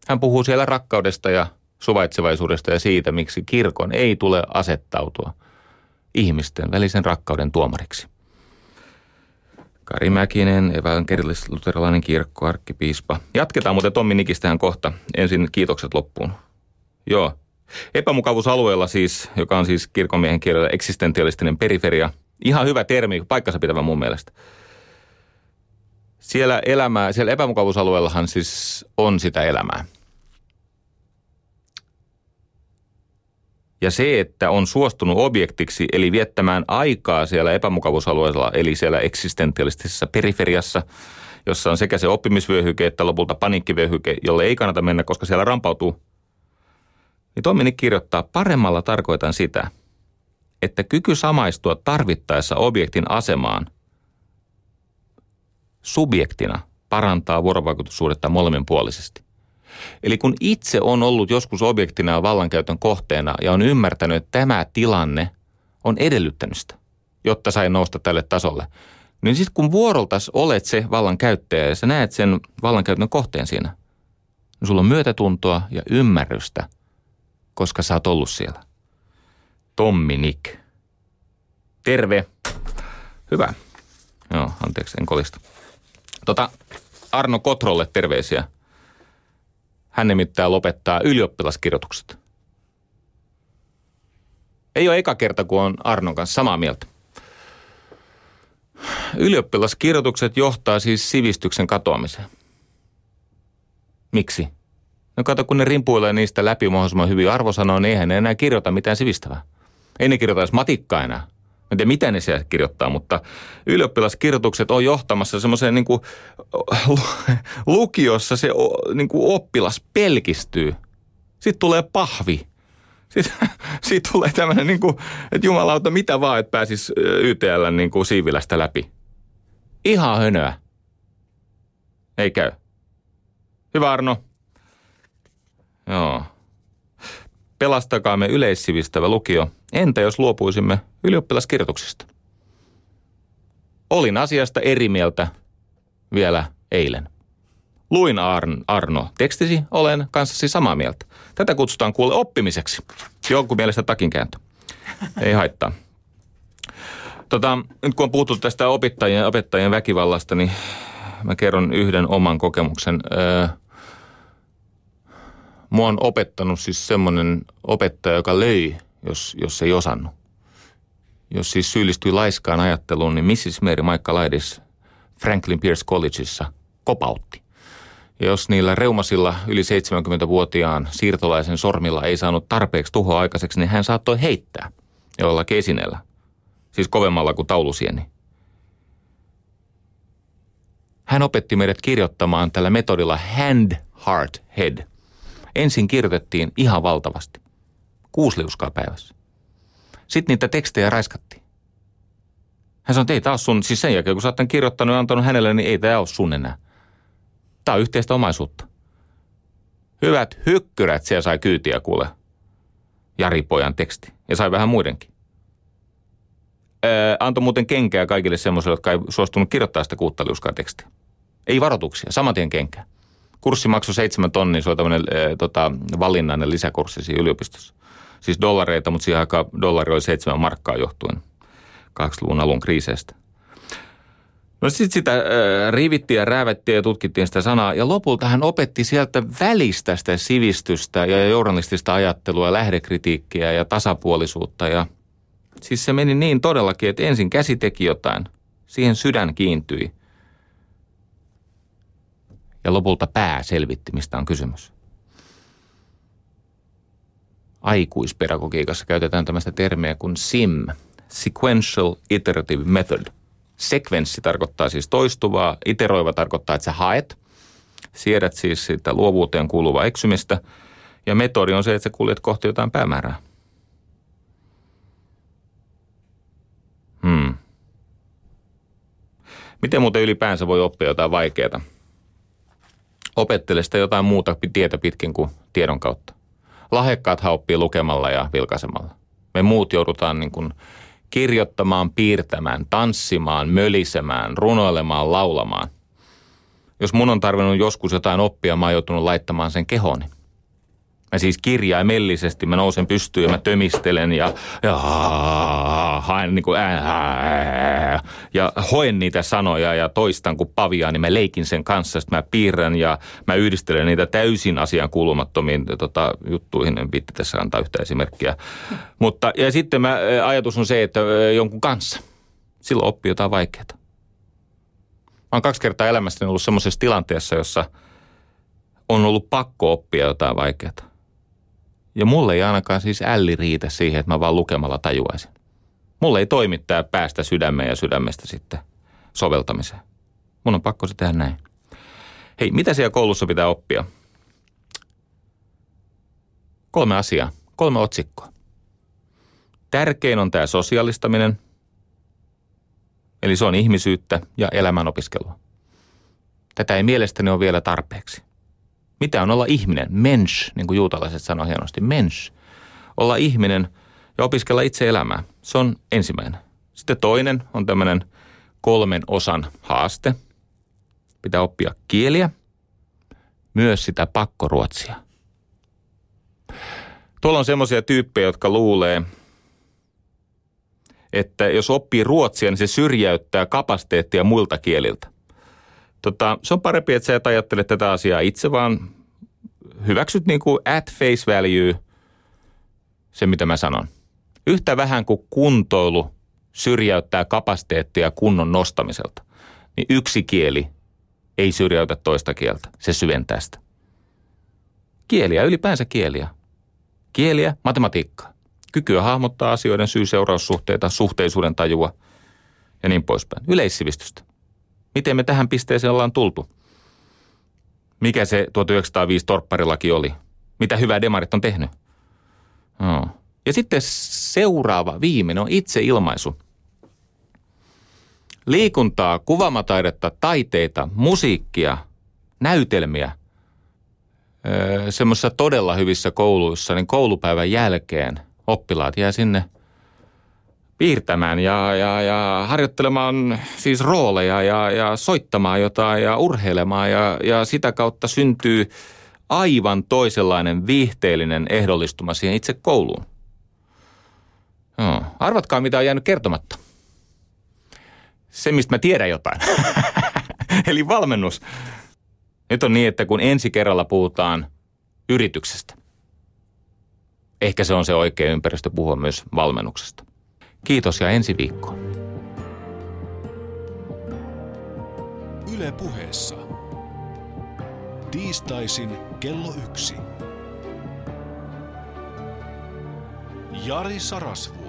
Hän puhuu siellä rakkaudesta ja suvaitsevaisuudesta ja siitä, miksi kirkon ei tule asettautua ihmisten välisen rakkauden tuomariksi. Kari Mäkinen, evankelis-luterilainen kirkko, arkkipiispa. Jatketaan muuten Tommi Nikistähän kohta. Ensin kiitokset loppuun. Joo. Epämukavuusalueella siis, joka on siis kirkonmiehen kielellä eksistentialistinen periferia. Ihan hyvä termi, paikkansa pitävä mun mielestä. Siellä elämää, siellä epämukavuusalueellahan siis on sitä elämää. Ja se, että on suostunut objektiksi, eli viettämään aikaa siellä epämukavuusalueella, eli siellä eksistentialistisessa periferiassa, jossa on sekä se oppimisvyöhyke että lopulta paniikkivyöhyke, jolle ei kannata mennä, koska siellä rampautuu. Niin Tomini kirjoittaa, paremmalla tarkoitan sitä, että kyky samaistua tarvittaessa objektin asemaan subjektina parantaa vuorovaikutussuhdetta molemminpuolisesti. Eli kun itse on ollut joskus objektina ja vallankäytön kohteena ja on ymmärtänyt, että tämä tilanne on edellyttänyt sitä, jotta sai nousta tälle tasolle, niin sitten kun vuoroltas olet se vallankäyttäjä ja sä näet sen vallankäytön kohteen siinä, niin sulla on myötätuntoa ja ymmärrystä, koska sä oot ollut siellä. Tommi Nick. Terve. Hyvä. Joo, anteeksi, en kolista. Tota, Arno Kotrolle terveisiä. Hän nimittäin lopettaa ylioppilaskirjoitukset. Ei ole eka kerta, kun on Arnon kanssa samaa mieltä. Ylioppilaskirjoitukset johtaa siis sivistyksen katoamiseen. Miksi? No kato, kun ne rimpuilee niistä läpi mahdollisimman hyvin arvosanoa, niin eihän ne enää kirjoita mitään sivistävää. Ei ne kirjoita edes matikkaa enää. En tiedä, mitä ne siellä kirjoittaa, mutta ylioppilaskirjoitukset on johtamassa semmoiseen niin lukiossa se niin kuin oppilas pelkistyy. Sitten tulee pahvi. Sitten siitä tulee tämmöinen, niin kuin, että jumalauta, mitä vaan, että pääsis YTL niin kuin Siivilästä läpi. Ihan hönöä. Ei käy. Hyvä Arno. Joo. Pelastakaamme yleissivistävä lukio. Entä jos luopuisimme ylioppilaskirjoituksista? Olin asiasta eri mieltä vielä eilen. Luin Arn, Arno tekstisi, olen kanssasi samaa mieltä. Tätä kutsutaan kuule oppimiseksi. Jonkun mielestä takinkääntö. Ei haittaa. Tota, nyt kun on puhuttu tästä opettajien, opettajien väkivallasta, niin mä kerron yhden oman kokemuksen. Öö, mua on opettanut siis semmoinen opettaja, joka löi, jos, jos ei osannut. Jos siis syyllistyi laiskaan ajatteluun, niin Mrs. Mary Michael Laidis Franklin Pierce Collegeissa kopautti. Ja jos niillä reumasilla yli 70-vuotiaan siirtolaisen sormilla ei saanut tarpeeksi tuhoa aikaiseksi, niin hän saattoi heittää jollakin esineellä. Siis kovemmalla kuin taulusieni. Hän opetti meidät kirjoittamaan tällä metodilla hand, heart, head. Ensin kirjoitettiin ihan valtavasti. Kuusi liuskaa päivässä. Sitten niitä tekstejä raiskattiin. Hän sanoi, että ei tämä ole sun, siis sen jälkeen kun sä oot kirjoittanut ja antanut hänelle, niin ei tämä ole sun enää. Tämä on yhteistä omaisuutta. Hyvät hykkyrät siellä sai kyytiä kuule. Jari Pojan teksti. Ja sai vähän muidenkin. Öö, antoi muuten kenkää kaikille semmoisille, jotka ei suostunut kirjoittaa sitä kuutta liuskaa tekstiä. Ei varoituksia, saman tien kenkää. Kurssi maksoi seitsemän tonnia, se oli tämmöinen e, tota, valinnainen lisäkurssi siinä yliopistossa. Siis dollareita, mutta siihen aikaan dollari oli seitsemän markkaa johtuen 80-luvun alun kriiseistä. No sitten sitä äh, rivittiin ja räävettiin ja tutkittiin sitä sanaa. Ja lopulta hän opetti sieltä välistä sitä sivistystä ja journalistista ajattelua, lähdekritiikkiä ja tasapuolisuutta. Ja siis se meni niin todellakin, että ensin käsi teki jotain. Siihen sydän kiintyi. Ja lopulta pää selvitti, mistä on kysymys. Aikuispedagogiikassa käytetään tämmöistä termiä kuin SIM, Sequential Iterative Method – Sekvenssi tarkoittaa siis toistuvaa, iteroiva tarkoittaa, että sä haet. Siedät siis sitä luovuuteen kuuluvaa eksymistä. Ja metodi on se, että sä kuljet kohti jotain päämäärää. Hmm. Miten muuten ylipäänsä voi oppia jotain vaikeaa? Opettele sitä jotain muuta tietä pitkin kuin tiedon kautta. Lahjakkaathan oppii lukemalla ja vilkaisemalla. Me muut joudutaan niin kuin kirjoittamaan, piirtämään, tanssimaan, mölisemään, runoilemaan, laulamaan. Jos mun on tarvinnut joskus jotain oppia, mä oon joutunut laittamaan sen kehooni. Mä siis kirjaimellisesti, mä nousen pystyyn ja mä tömistelen ja, ja haen niin kuin ää, ja hoen niitä sanoja ja toistan kuin pavia, niin mä leikin sen kanssa. Sitten mä piirrän ja mä yhdistelen niitä täysin asian kuulumattomiin tota, juttuihin. En viitti tässä antaa yhtä esimerkkiä. Mutta ja sitten mä, ajatus on se, että jonkun kanssa. Silloin oppii jotain vaikeaa. Mä oon kaksi kertaa elämässäni ollut semmoisessa tilanteessa, jossa on ollut pakko oppia jotain vaikeaa ja mulle ei ainakaan siis älli riitä siihen, että mä vaan lukemalla tajuaisin. Mulle ei toimittaa päästä sydämeen ja sydämestä sitten soveltamiseen. Mun on pakko se tehdä näin. Hei, mitä siellä koulussa pitää oppia? Kolme asiaa, kolme otsikkoa. Tärkein on tämä sosiaalistaminen, eli se on ihmisyyttä ja elämän opiskelua. Tätä ei mielestäni ole vielä tarpeeksi. Mitä on olla ihminen? Mensch, niin kuin juutalaiset sanoo hienosti. Mensch. Olla ihminen ja opiskella itse elämää. Se on ensimmäinen. Sitten toinen on tämmöinen kolmen osan haaste. Pitää oppia kieliä, myös sitä pakkoruotsia. Tuolla on semmoisia tyyppejä, jotka luulee, että jos oppii ruotsia, niin se syrjäyttää kapasiteettia muilta kieliltä. Tota, se on parempi, että sä et ajattele tätä asiaa itse, vaan hyväksyt niin kuin at face value se, mitä mä sanon. Yhtä vähän kuin kuntoilu syrjäyttää kapasiteettia kunnon nostamiselta, niin yksi kieli ei syrjäytä toista kieltä. Se syventää sitä. Kieliä, ylipäänsä kieliä. Kieliä, matematiikkaa. Kykyä hahmottaa asioiden syy-seuraussuhteita, suhteisuuden tajua ja niin poispäin. Yleissivistystä. Miten me tähän pisteeseen ollaan tultu? Mikä se 1905 torpparilaki oli? Mitä hyvää demarit on tehnyt? No. Ja sitten seuraava, viimeinen on itseilmaisu. Liikuntaa, kuvamataidetta, taiteita, musiikkia, näytelmiä öö, semmoisissa todella hyvissä kouluissa, niin koulupäivän jälkeen oppilaat jää sinne piirtämään ja, ja, ja harjoittelemaan siis rooleja ja, ja soittamaan jotain ja urheilemaan ja, ja sitä kautta syntyy aivan toisenlainen viihteellinen ehdollistuma siihen itse kouluun. No, arvatkaa, mitä on jäänyt kertomatta. Se, mistä mä tiedän jotain. Eli valmennus. Nyt on niin, että kun ensi kerralla puhutaan yrityksestä, ehkä se on se oikea ympäristö puhua myös valmennuksesta. Kiitos ja ensi viikkoon. Yle puheessa. Tiistaisin kello yksi. Jari Sarasvuo.